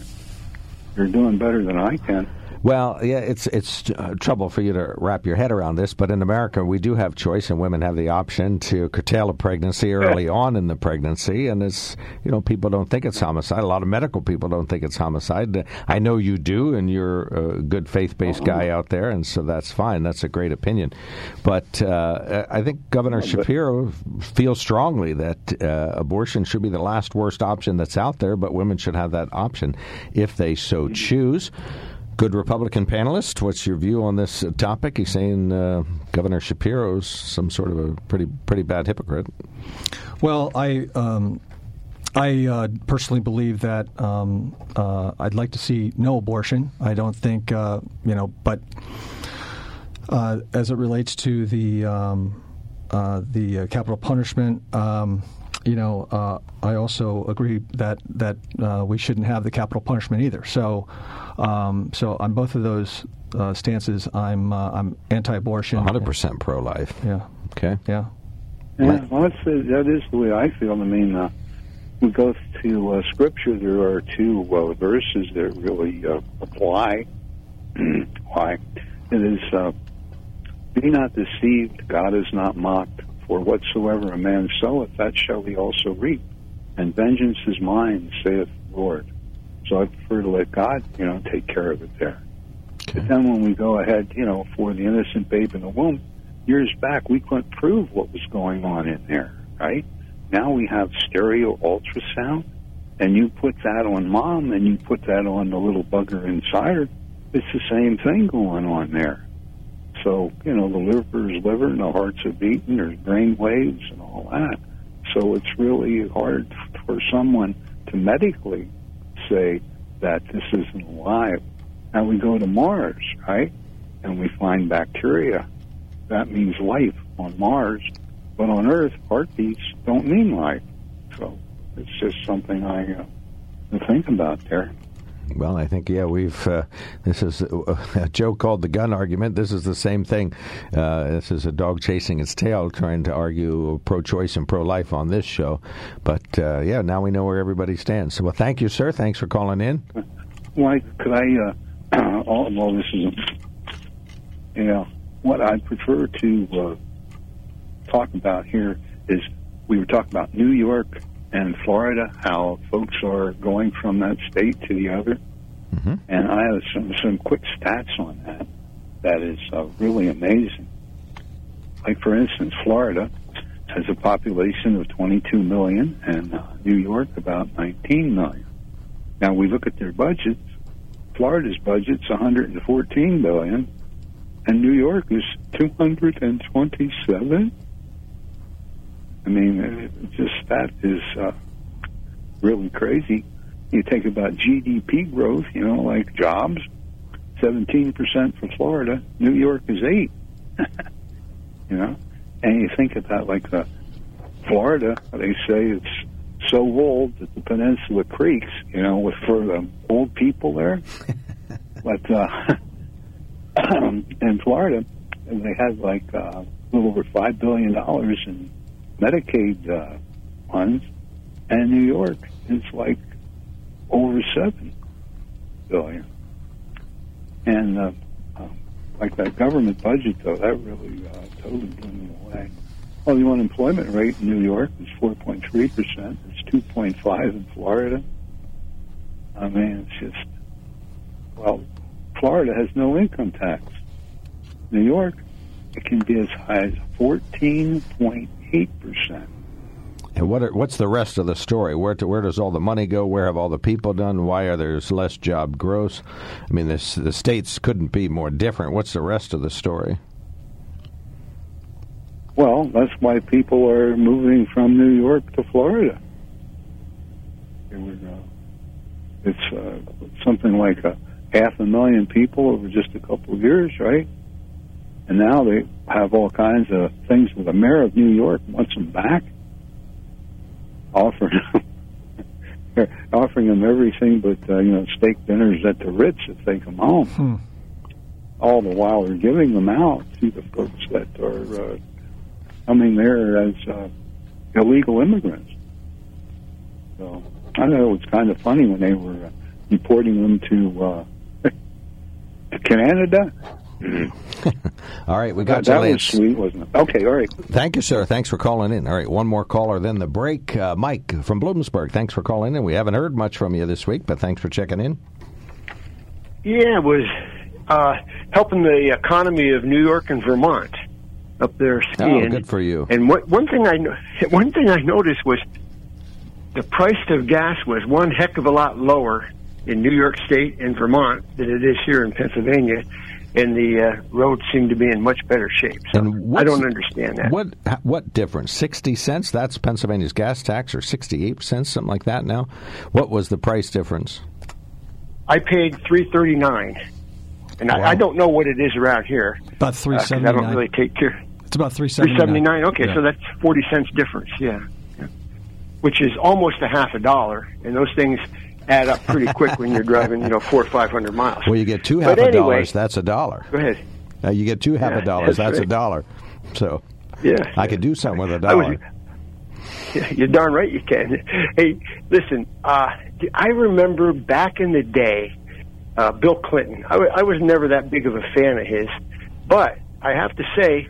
you're doing better than I can. Well, yeah, it's it's uh, trouble for you to wrap your head around this, but in America we do have choice, and women have the option to curtail a pregnancy early on in the pregnancy, and it's you know people don't think it's homicide. A lot of medical people don't think it's homicide. I know you do, and you're a good faith based guy out there, and so that's fine. That's a great opinion, but uh, I think Governor Shapiro feels strongly that uh, abortion should be the last worst option that's out there, but women should have that option if they so choose. Good Republican panelist. What's your view on this topic? He's saying uh, Governor Shapiro's some sort of a pretty pretty bad hypocrite. Well, I um, I uh, personally believe that um, uh, I'd like to see no abortion. I don't think uh, you know, but uh, as it relates to the um, uh, the capital punishment. Um, you know, uh, I also agree that that uh, we shouldn't have the capital punishment either. So, um, so on both of those uh, stances, I'm uh, I'm anti-abortion. 100 percent pro-life. Yeah. Okay. Yeah. Yeah, well, that's, that is the way I feel. I mean, uh, we go to uh, Scripture, there are two uh, verses that really uh, apply. Why? It is, uh, Be not deceived, God is not mocked, for whatsoever a man soweth, that shall he also reap. And vengeance is mine, saith the Lord. So I prefer to let God, you know, take care of it there. Okay. But then when we go ahead, you know, for the innocent babe in the womb, years back we couldn't prove what was going on in there, right? Now we have stereo ultrasound, and you put that on mom, and you put that on the little bugger inside her. It's the same thing going on there. So, you know, the liver is liver and the heart's a beating, there's brain waves and all that. So it's really hard for someone to medically say that this isn't alive. Now we go to Mars, right? And we find bacteria. That means life on Mars. But on Earth, heartbeats don't mean life. So it's just something I uh, think about there. Well, I think yeah, we've uh, this is uh, Joe called the gun argument. This is the same thing. Uh, this is a dog chasing its tail, trying to argue pro-choice and pro-life on this show. But uh, yeah, now we know where everybody stands. Well, thank you, sir. Thanks for calling in. Why could I? Uh, all, well, this is yeah. What I prefer to uh, talk about here is we were talking about New York and Florida, how folks are going from that state to the other. Mm-hmm. And I have some, some quick stats on that that is uh, really amazing. Like, for instance, Florida has a population of 22 million, and uh, New York about 19 million. Now, we look at their budgets. Florida's budget's 114 billion, and New York is 227. I mean, just that is uh, really crazy. You think about GDP growth, you know, like jobs, 17% for Florida. New York is 8 You know? And you think about like uh, Florida, they say it's so old that the peninsula creaks, you know, with for the old people there. but uh, in Florida, they had like uh, a little over $5 billion in Medicaid uh, funds, and New York is like over seven billion. And uh, uh, like that government budget, though, that really uh, totally blew me away. Well, the unemployment rate in New York is 4.3 percent. It's 2.5 in Florida. I mean, it's just well, Florida has no income tax. New York, it can be as high as 14.8 8%. And what are, what's the rest of the story? Where to, where does all the money go? Where have all the people done? Why are there less job growth? I mean, this, the states couldn't be more different. What's the rest of the story? Well, that's why people are moving from New York to Florida. Uh, it's uh, something like a half a million people over just a couple of years, right? And now they have all kinds of things where the mayor of New York wants them back, offering them, offering them everything but uh, you know steak dinners at the Ritz if they come home. Hmm. All the while they're giving them out to the folks that are uh, coming there as uh, illegal immigrants. So I know it's kind of funny when they were uh, deporting them to uh, to Canada all right, we got that, you, that was sweet, wasn't it? Okay, all right. Thank you, sir. Thanks for calling in. All right, one more caller, then the break. Uh, Mike from Bloomsburg. Thanks for calling in. We haven't heard much from you this week, but thanks for checking in. Yeah, it was uh, helping the economy of New York and Vermont up there skiing. Oh, good for you. And what, one thing I one thing I noticed was the price of gas was one heck of a lot lower in New York State and Vermont than it is here in Pennsylvania and the uh, roads seem to be in much better shape. So and I don't understand that. What what difference? Sixty cents? That's Pennsylvania's gas tax, or sixty-eight cents, something like that. Now, what was the price difference? I paid three thirty-nine, and wow. I, I, don't know what it is around here. About three seventy-nine. Uh, I don't really take care. It's about three seventy-nine. Okay, yeah. so that's forty cents difference. Yeah. yeah, which is almost a half a dollar, and those things add up pretty quick when you're driving, you know, four or five hundred miles. Well, you get two half a dollars. That's a dollar. Go ahead. Uh, you get two half yeah, a dollars. That's, that's right. a dollar. So, yeah, I could do something with a dollar. You're darn right you can. Hey, listen, uh, I remember back in the day, uh, Bill Clinton. I, w- I was never that big of a fan of his, but I have to say,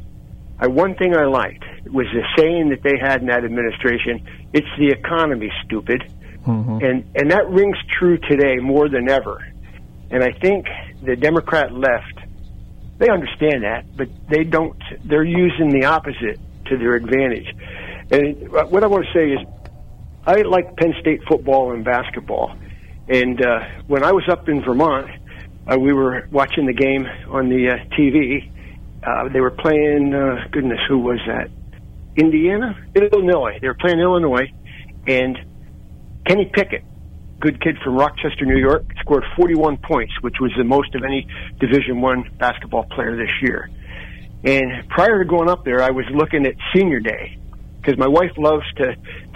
I, one thing I liked was the saying that they had in that administration: "It's the economy, stupid," Mm-hmm. and and that rings true today more than ever. And I think the Democrat left, they understand that, but they don't. They're using the opposite to their advantage. And what I want to say is, I like Penn State football and basketball. And uh, when I was up in Vermont, uh, we were watching the game on the uh, TV. Uh, they were playing, uh, goodness, who was that? Indiana? Illinois. They were playing Illinois. And Kenny Pickett, good kid from Rochester, New York, scored 41 points, which was the most of any Division One basketball player this year. And prior to going up there, I was looking at Senior Day because my wife loves to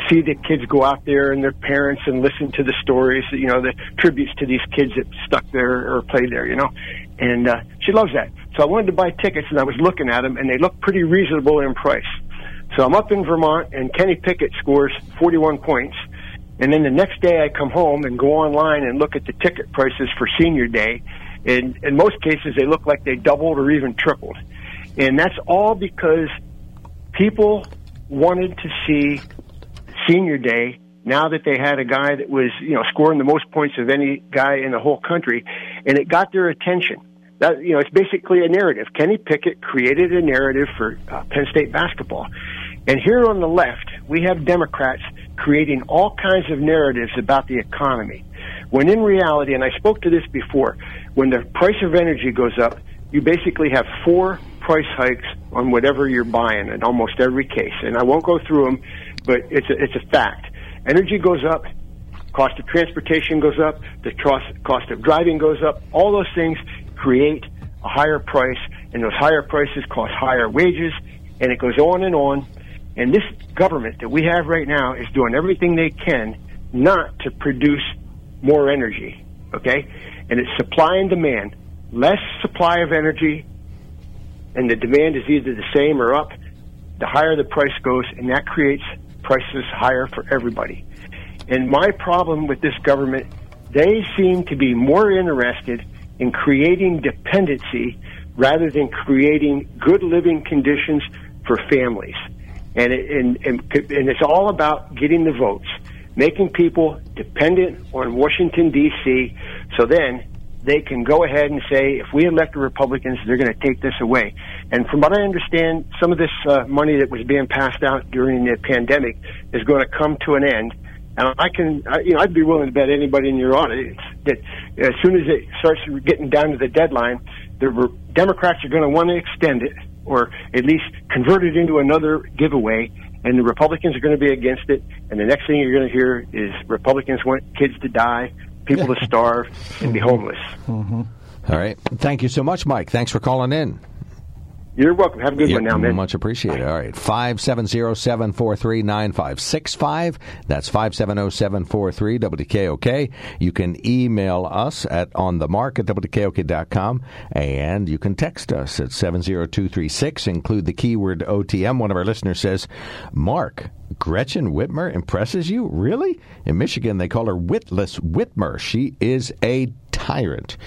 see the kids go out there and their parents and listen to the stories, you know, the tributes to these kids that stuck there or played there, you know. And uh, she loves that. So I wanted to buy tickets, and I was looking at them, and they looked pretty reasonable in price. So I'm up in Vermont, and Kenny Pickett scores 41 points. And then the next day I come home and go online and look at the ticket prices for senior day. And in most cases, they look like they doubled or even tripled. And that's all because people wanted to see senior day now that they had a guy that was, you know, scoring the most points of any guy in the whole country. And it got their attention. That, you know, it's basically a narrative. Kenny Pickett created a narrative for uh, Penn State basketball. And here on the left, we have Democrats creating all kinds of narratives about the economy. When in reality, and I spoke to this before, when the price of energy goes up, you basically have four price hikes on whatever you're buying in almost every case. And I won't go through them, but it's a, it's a fact. Energy goes up, cost of transportation goes up, the cost, cost of driving goes up. All those things create a higher price, and those higher prices cost higher wages, and it goes on and on. And this government that we have right now is doing everything they can not to produce more energy, okay? And it's supply and demand. Less supply of energy, and the demand is either the same or up, the higher the price goes, and that creates prices higher for everybody. And my problem with this government, they seem to be more interested in creating dependency rather than creating good living conditions for families. And, it, and, and, and it's all about getting the votes, making people dependent on Washington, D.C., so then they can go ahead and say, if we elect the Republicans, they're going to take this away. And from what I understand, some of this uh, money that was being passed out during the pandemic is going to come to an end. And I can, I, you know, I'd be willing to bet anybody in your audience that as soon as it starts getting down to the deadline, the Democrats are going to want to extend it or at least convert it into another giveaway. And the Republicans are going to be against it. And the next thing you're going to hear is Republicans want kids to die, people to starve, and be homeless. Mm-hmm. All right. Thank you so much, Mike. Thanks for calling in. You're welcome. Have a good one now, man. Much appreciated. All right. 570-743-9565. That's 570-743-WKOK. You can email us at onthemark at WKOK.com and you can text us at 70236. Include the keyword OTM. One of our listeners says, Mark, Gretchen Whitmer impresses you? Really? In Michigan, they call her Witless Whitmer. She is a tyrant,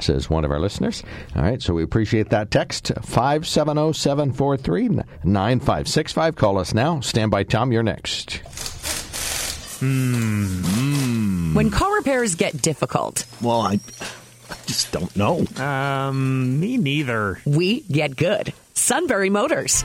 says one of our listeners. All right, so we appreciate that text. 570 743 9565. Call us now. Stand by, Tom. You're next. Hmm. When car repairs get difficult, Well, I, I just don't know. Um, me neither. we get good. Sunbury Motors.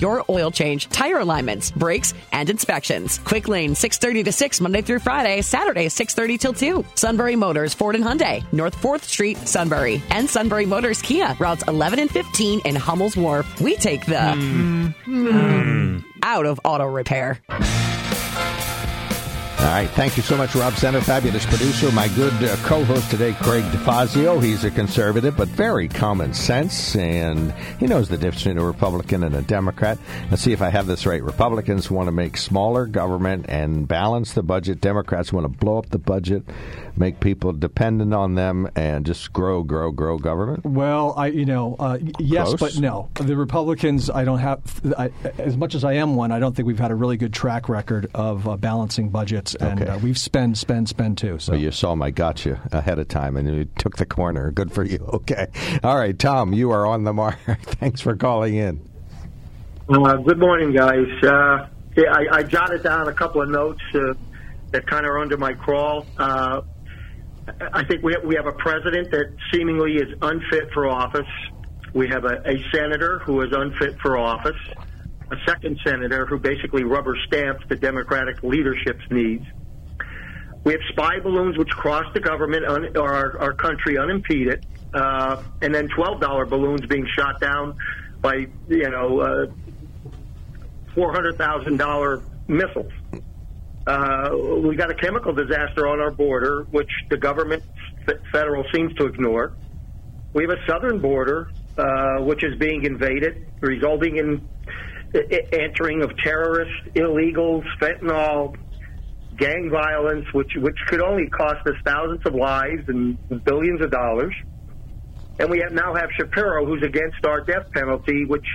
your oil change, tire alignments, brakes, and inspections. Quick Lane 6:30 to 6 Monday through Friday, Saturday 6:30 till 2. Sunbury Motors Ford and Hyundai, North 4th Street, Sunbury, and Sunbury Motors Kia, routes 11 and 15 in Hummel's Wharf. We take the hmm. Hmm. Hmm. out of auto repair. All right. Thank you so much, Rob Center, fabulous producer. My good uh, co host today, Craig DeFazio. He's a conservative, but very common sense, and he knows the difference between a Republican and a Democrat. Let's see if I have this right. Republicans want to make smaller government and balance the budget. Democrats want to blow up the budget, make people dependent on them, and just grow, grow, grow government. Well, I, you know, uh, yes, Close. but no. The Republicans, I don't have, I, as much as I am one, I don't think we've had a really good track record of uh, balancing budgets, and Okay. uh, we've spend, spend, spend too. So So you saw my gotcha ahead of time, and you took the corner. Good for you. Okay. All right, Tom, you are on the mark. Thanks for calling in. Uh, good morning, guys. Uh, yeah, I, I jotted down a couple of notes uh, that kind of are under my crawl. I think we we have a president that seemingly is unfit for office. We have a, a senator who is unfit for office. A second senator who basically rubber stamps the Democratic leadership's needs. We have spy balloons which cross the government un, or our, our country unimpeded, uh, and then twelve dollar balloons being shot down by you know uh, four hundred thousand dollar missiles. Uh, we got a chemical disaster on our border, which the government federal seems to ignore. We have a southern border uh, which is being invaded, resulting in i- i- entering of terrorists, illegals, fentanyl, gang violence, which which could only cost us thousands of lives and billions of dollars. And we have, now have Shapiro, who's against our death penalty, which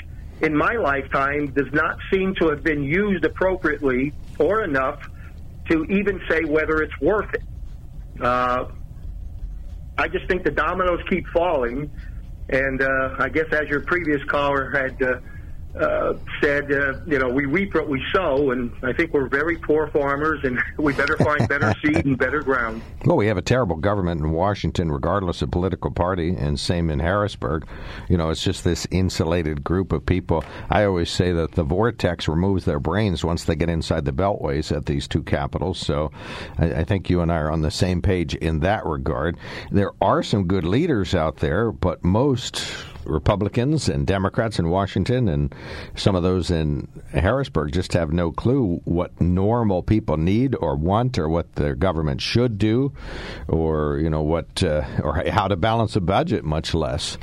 in my lifetime does not seem to have been used appropriately or enough to even say whether it's worth it. Uh, I just think the dominoes keep falling, and uh, I guess as your previous caller had uh, said, uh, you know, we reap what we sow, and I think we're very poor farmers, and we better find better seed and better ground. Well, we have a terrible government in Washington, regardless of political party, and same in Harrisburg. You know, it's just this insulated group of people. I always say that the vortex removes their brains once they get inside the beltways at these two capitals. So I, I think you and I are on the same page in that regard. There are some good leaders out there, but most Republicans and Democrats in Washington and some of those in Harrisburg just have no clue what normal people need or want or what their government should do or you know what uh, or how to balance a budget much less.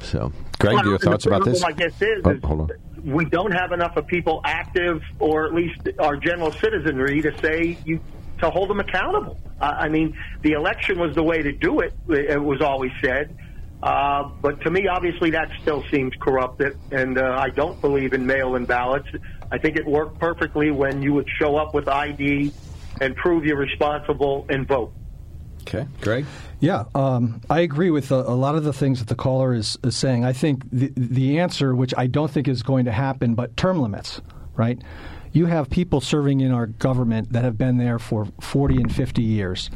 So, Greg, Well, your thoughts about this? I guess is, Oh, is hold on. we don't have enough of people active, or at least our general citizenry, to say you to hold them accountable. Uh, I mean, the election was the way to do it. It was always said. Uh, but to me, obviously, that still seems corrupted, and uh, I don't believe in mail-in ballots. I think it worked perfectly when you would show up with ID and prove you're responsible and vote. Okay, Greg. Yeah, um, I agree with a, a lot of the things that the caller is, is saying. I think the the answer, which I don't think is going to happen, but term limits, right? You have people serving in our government that have been there for 40 and 50 years,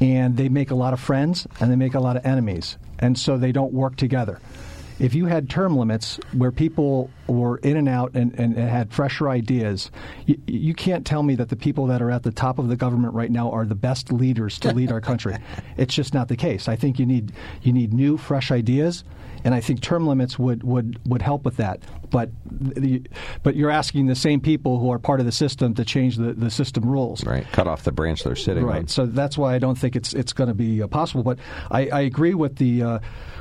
and they make a lot of friends and they make a lot of enemies, and so they don't work together. If you had term limits where people were in and out and, and had fresher ideas, you, you can't tell me that the people that are at the top of the government right now are the best leaders to lead our country. It's just not the case. I think you need you need new, fresh ideas, and I think term limits would, would, would help with that. But the, but you're asking the same people who are part of the system to change the, the system rules. Right, cut off the branch they're sitting Right. on. So that's why I don't think it's it's going to be uh, possible. But I, I agree with the uh,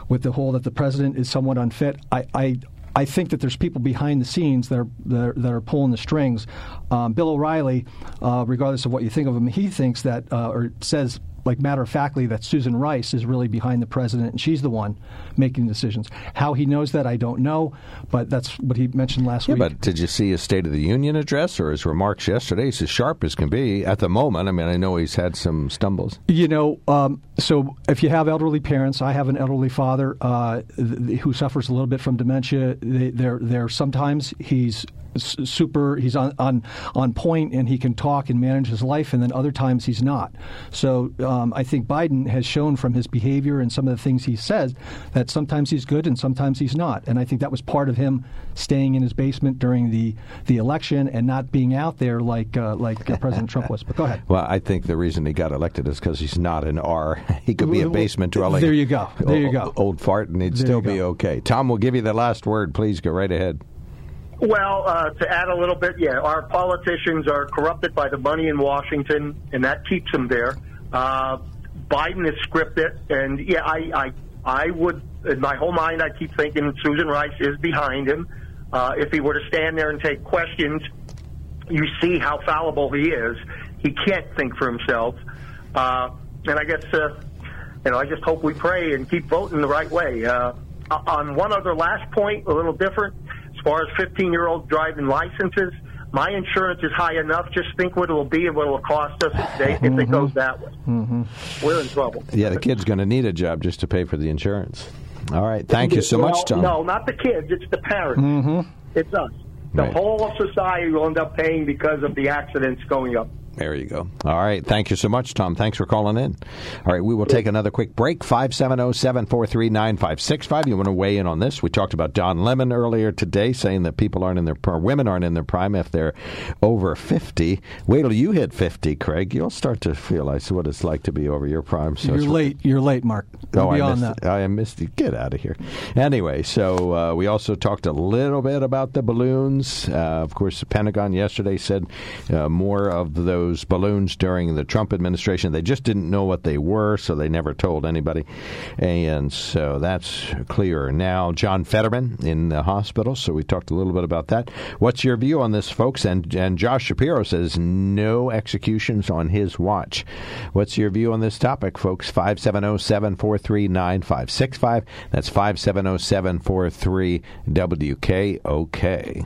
with the whole that the president is somewhat unfit. I. I I think that there's people behind the scenes that are that are, that are pulling the strings. Um, Bill O'Reilly, uh, regardless of what you think of him, he thinks that uh, or says like matter of factly that Susan Rice is really behind the president and she's the one making decisions. How he knows that I don't know, but that's what he mentioned last Yeah, week. but did you see his State of the Union address or his remarks yesterday? He's as sharp as can be at the moment. I mean, I know he's had some stumbles. You know, um, so if you have elderly parents, I have an elderly father uh, th- who suffers a little bit from dementia. They, they're, they're sometimes he's super, he's on, on on point and he can talk and manage his life, and then other times he's not. So um, I think Biden has shown from his behavior and some of the things he says that sometimes he's good and sometimes he's not. And I think that was part of him staying in his basement during the, the election and not being out there like uh, like uh, President Trump was. But go ahead. Well, I think the reason he got elected is because he's not an R. He could be a Well, basement dwelling. there you go. There you go. Old fart, and he'd There still be okay. Tom will give you the last word. Please go right ahead. Well, uh, to add a little bit, yeah, our politicians are corrupted by the money in Washington, and that keeps them there. Uh, Biden is scripted, and yeah, I, I, I would, in my whole mind, I keep thinking Susan Rice is behind him. Uh, if he were to stand there and take questions, you see how fallible he is. He can't think for himself, uh, and I guess, uh, you know, I just hope we pray and keep voting the right way. Uh, on one other last point, a little different as far as 15 year old driving licenses, my insurance is high enough. Just think what it will be and what it will cost us if, they, if it Mm-hmm. goes that way. Mm-hmm. We're in trouble. Yeah, the kid's going to need a job just to pay for the insurance. All right. Thank you so Well, much, Tom. No, not the kids. It's the parents. Mm-hmm. It's us. The Right. whole of society will end up paying because of the accidents going up. There you go. All right. Thank you so much, Tom. Thanks for calling in. All right. We will take another quick break. 570 743 9565. You want to weigh in on this? We talked about Don Lemon earlier today, saying that people aren't in their or women aren't in their prime if they're over 50. Wait till you hit 50, Craig. You'll start to realize what it's like to be over your prime. So You're late. You're late, Mark. Oh, I missed that. it. I missed it. Get out of here. Anyway, so uh, we also talked a little bit about the balloons. Uh, of course, the Pentagon yesterday said uh, more of those balloons during the Trump administration. They just didn't know what they were, so they never told anybody. And so that's clear now. John Fetterman in the hospital. So we talked a little bit about that. What's your view on this, folks? And and Josh Shapiro says no executions on his watch. What's your view on this topic, folks? 570 743 9565. That's 570 743 WKOK.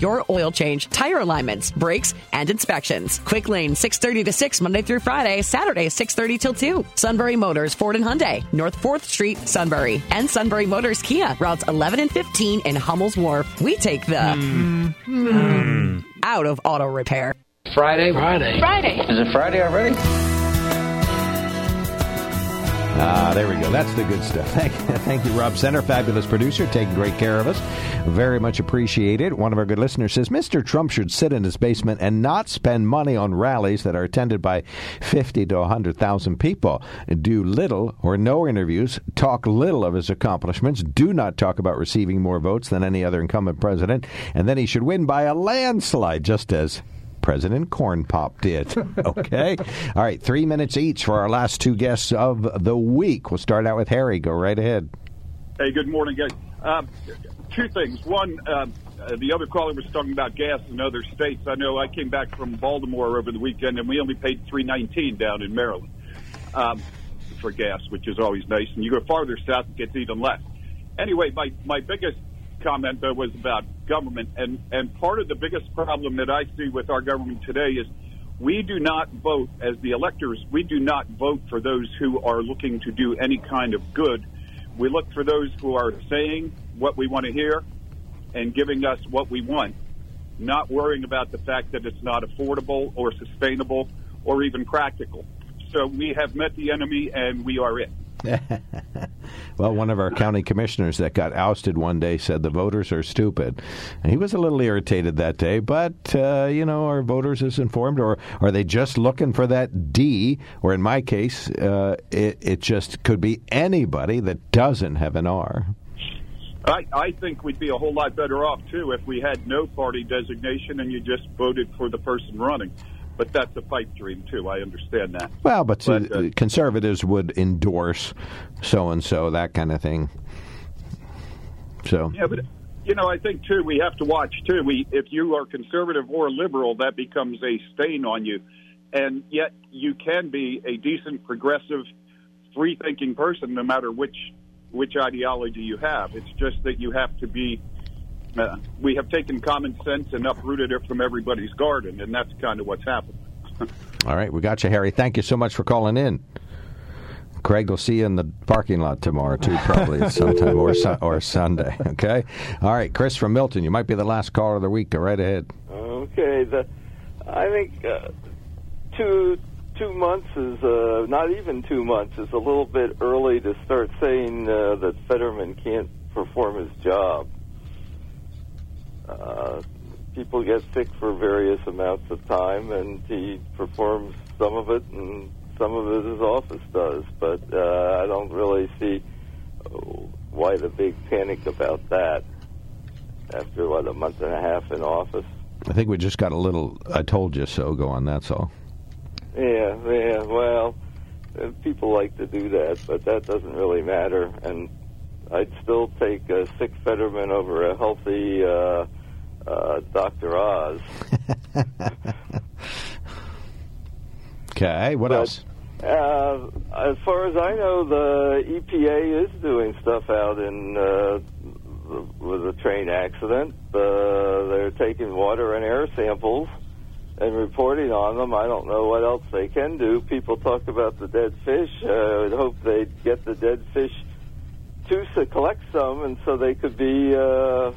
your oil change, tire alignments, brakes, and inspections. Quick Lane, 630 to 6, Monday through Friday, Saturday, 630 till 2. Sunbury Motors, Ford and Hyundai, North 4th Street, Sunbury. And Sunbury Motors Kia, routes 11 and 15 in Hummel's Wharf. We take the hmm, out of auto repair. Friday? Friday. Friday. Is it Friday already? Ah, there we go. That's the good stuff. Thank, thank you, Rob Center, fabulous producer, taking great care of us. Very much appreciated. One of our good listeners says Mr. Trump should sit in his basement and not spend money on rallies that are attended by 50 to 100,000 people. Do little or no interviews, talk little of his accomplishments, do not talk about receiving more votes than any other incumbent president, and then he should win by a landslide, just as President Corn Pop did. Okay? All right, three minutes each for our last two guests of the week. We'll start out with Harry. Go right ahead. Hey, good morning, guys. Um, two things. One, um, uh, the other caller was talking about gas in other states. I know I came back from Baltimore over the weekend, and we only paid three nineteen down in Maryland um, for gas, which is always nice. And you go farther south, it gets even less. Anyway, my my biggest comment though was about government, and and part of the biggest problem that I see with our government today is we do not vote as the electors. We do not vote for those who are looking to do any kind of good. We look for those who are saying what we want to hear and giving us what we want, not worrying about the fact that it's not affordable or sustainable or even practical. So we have met the enemy and we are it. well, one of our county commissioners that got ousted one day said the voters are stupid. And he was a little irritated that day, but, uh, you know, are voters as informed, or are they just looking for that D? Or in my case, uh, it, it just could be anybody that doesn't have an R. I, I think we'd be a whole lot better off, too, if we had no party designation and you just voted for the person running. But that's a pipe dream, too. I understand that. Well, but, But, uh, conservatives would endorse so and so, that kind of thing. So, Yeah, but you know, I think too we have to watch too. We if you are conservative or liberal, that becomes a stain on you, and yet you can be a decent, progressive, free-thinking person no matter which which ideology you have. It's just that you have to be uh, we have taken common sense and uprooted it from everybody's garden, and that's kind of what's happened. All right, we got you, Harry. Thank you so much for calling in. Craig will see you in the parking lot tomorrow too, probably sometime or su- or Sunday. Okay. All right, Chris from Milton. You might be the last caller of the week. Go right ahead. Okay, the I think uh, two two months is uh, not even two months is a little bit early to start saying uh, that Fetterman can't perform his job. Uh, people get sick for various amounts of time, and he performs some of it, and some of it his office does. But uh, I don't really see why the big panic about that after what a month and a half in office. I think we just got a little "I told you so" Go on. That's all. Yeah, yeah. Well, uh, people like to do that, but that doesn't really matter. And I'd still take a sick Fetterman over a healthy uh, uh, Dr. Oz. Okay. What But, else? Uh, as far as I know, the EPA is doing stuff out in uh, with a train accident. Uh, they're taking water and air samples and reporting on them. I don't know what else they can do. People talk about the dead fish. Uh, I would hope they'd get the dead fish to collect some, and so they could be uh,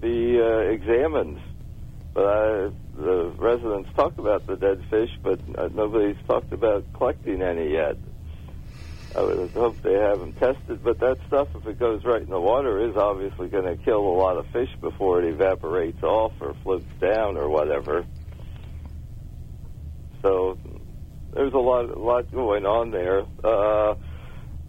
be uh, examined. But uh, the residents talk about the dead fish, but uh, nobody's talked about collecting any yet. I would hope they have them tested, but that stuff, if it goes right in the water, is obviously going to kill a lot of fish before it evaporates off or floats down or whatever. So there's a lot, a lot going on there. Uh,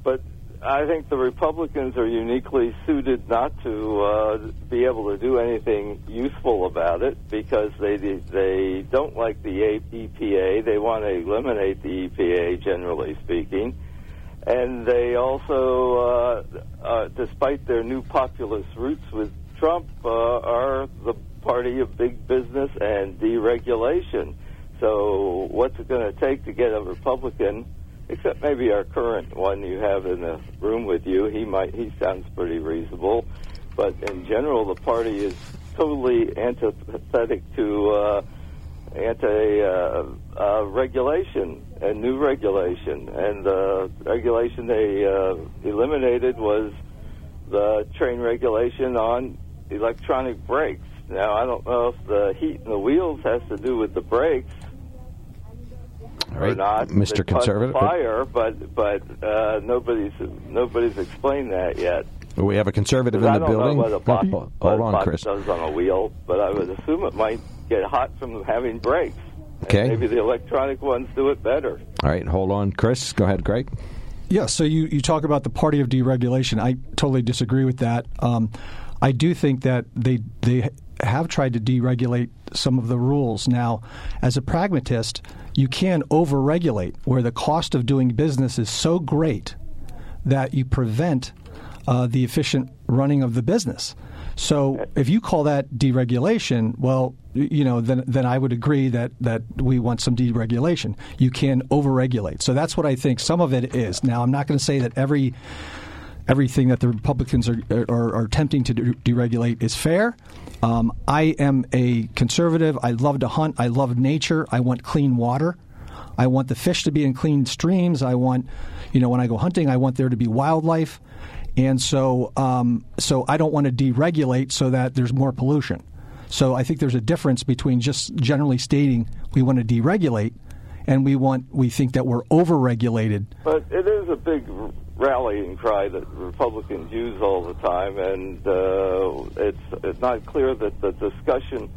but I think the Republicans are uniquely suited not to uh, be able to do anything useful about it because they they don't like the EPA. They want to eliminate the EPA, generally speaking, and they also, uh, uh, despite their new populist roots with Trump, uh, are the party of big business and deregulation. So, what's it going to take to get a Republican? Except maybe our current one you have in the room with you. He might he sounds pretty reasonable, but in general, the party is totally antipathetic to uh, anti uh, uh, regulation and new regulation. And the regulation they uh, eliminated was the train regulation on electronic brakes. Now I don't know if the heat in the wheels has to do with the brakes right, not. Mr. that Conservative. Fire, but but uh, nobody's nobody's explained that yet. We have a conservative in I the don't building. know what a bot, Hold what a on, bot Chris. does on a wheel, but I would assume it might get hot from having brakes. Okay. maybe the electronic ones do it better. All right, hold on, Chris. Go ahead, Greg. Yeah, so you, you talk about the party of deregulation. I totally disagree with that. Um, I do think that they they have tried to deregulate some of the rules. Now, as a pragmatist, you can overregulate where the cost of doing business is so great that you prevent uh, the efficient running of the business. So if you call that deregulation, well, you know, then then I would agree that that we want some deregulation. You can overregulate. So that's what I think some of it is. Now, I'm not going to say that every everything that the Republicans are are, are attempting to de- deregulate is fair. Um, I am a conservative. I love to hunt. I love nature. I want clean water. I want the fish to be in clean streams. I want, you know, when I go hunting, I want there to be wildlife, and so um, so I don't want to deregulate so that there's more pollution. So I think there's a difference between just generally stating we want to deregulate, and we want we think that we're overregulated. But it is a big rallying cry that Republicans use all the time, and uh, it's it's not clear that the discussion,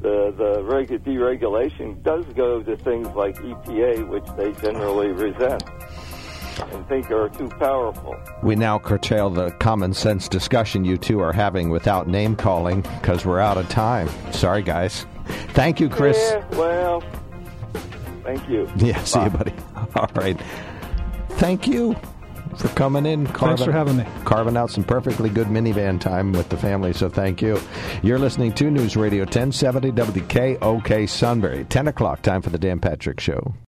the the regu- deregulation, does go to things like EPA, which they generally resent and think are too powerful. We now curtail the common sense discussion you two are having without name calling because we're out of time. Sorry, guys. Thank you, Chris. Yeah, well, thank you. Yeah, see you, buddy. All right. Thank you for coming in. Carving, for having me. Carving out some perfectly good minivan time with the family, so thank you. You're listening to News Radio 1070 WKOK Sunbury. 10 o'clock, time for the Dan Patrick Show.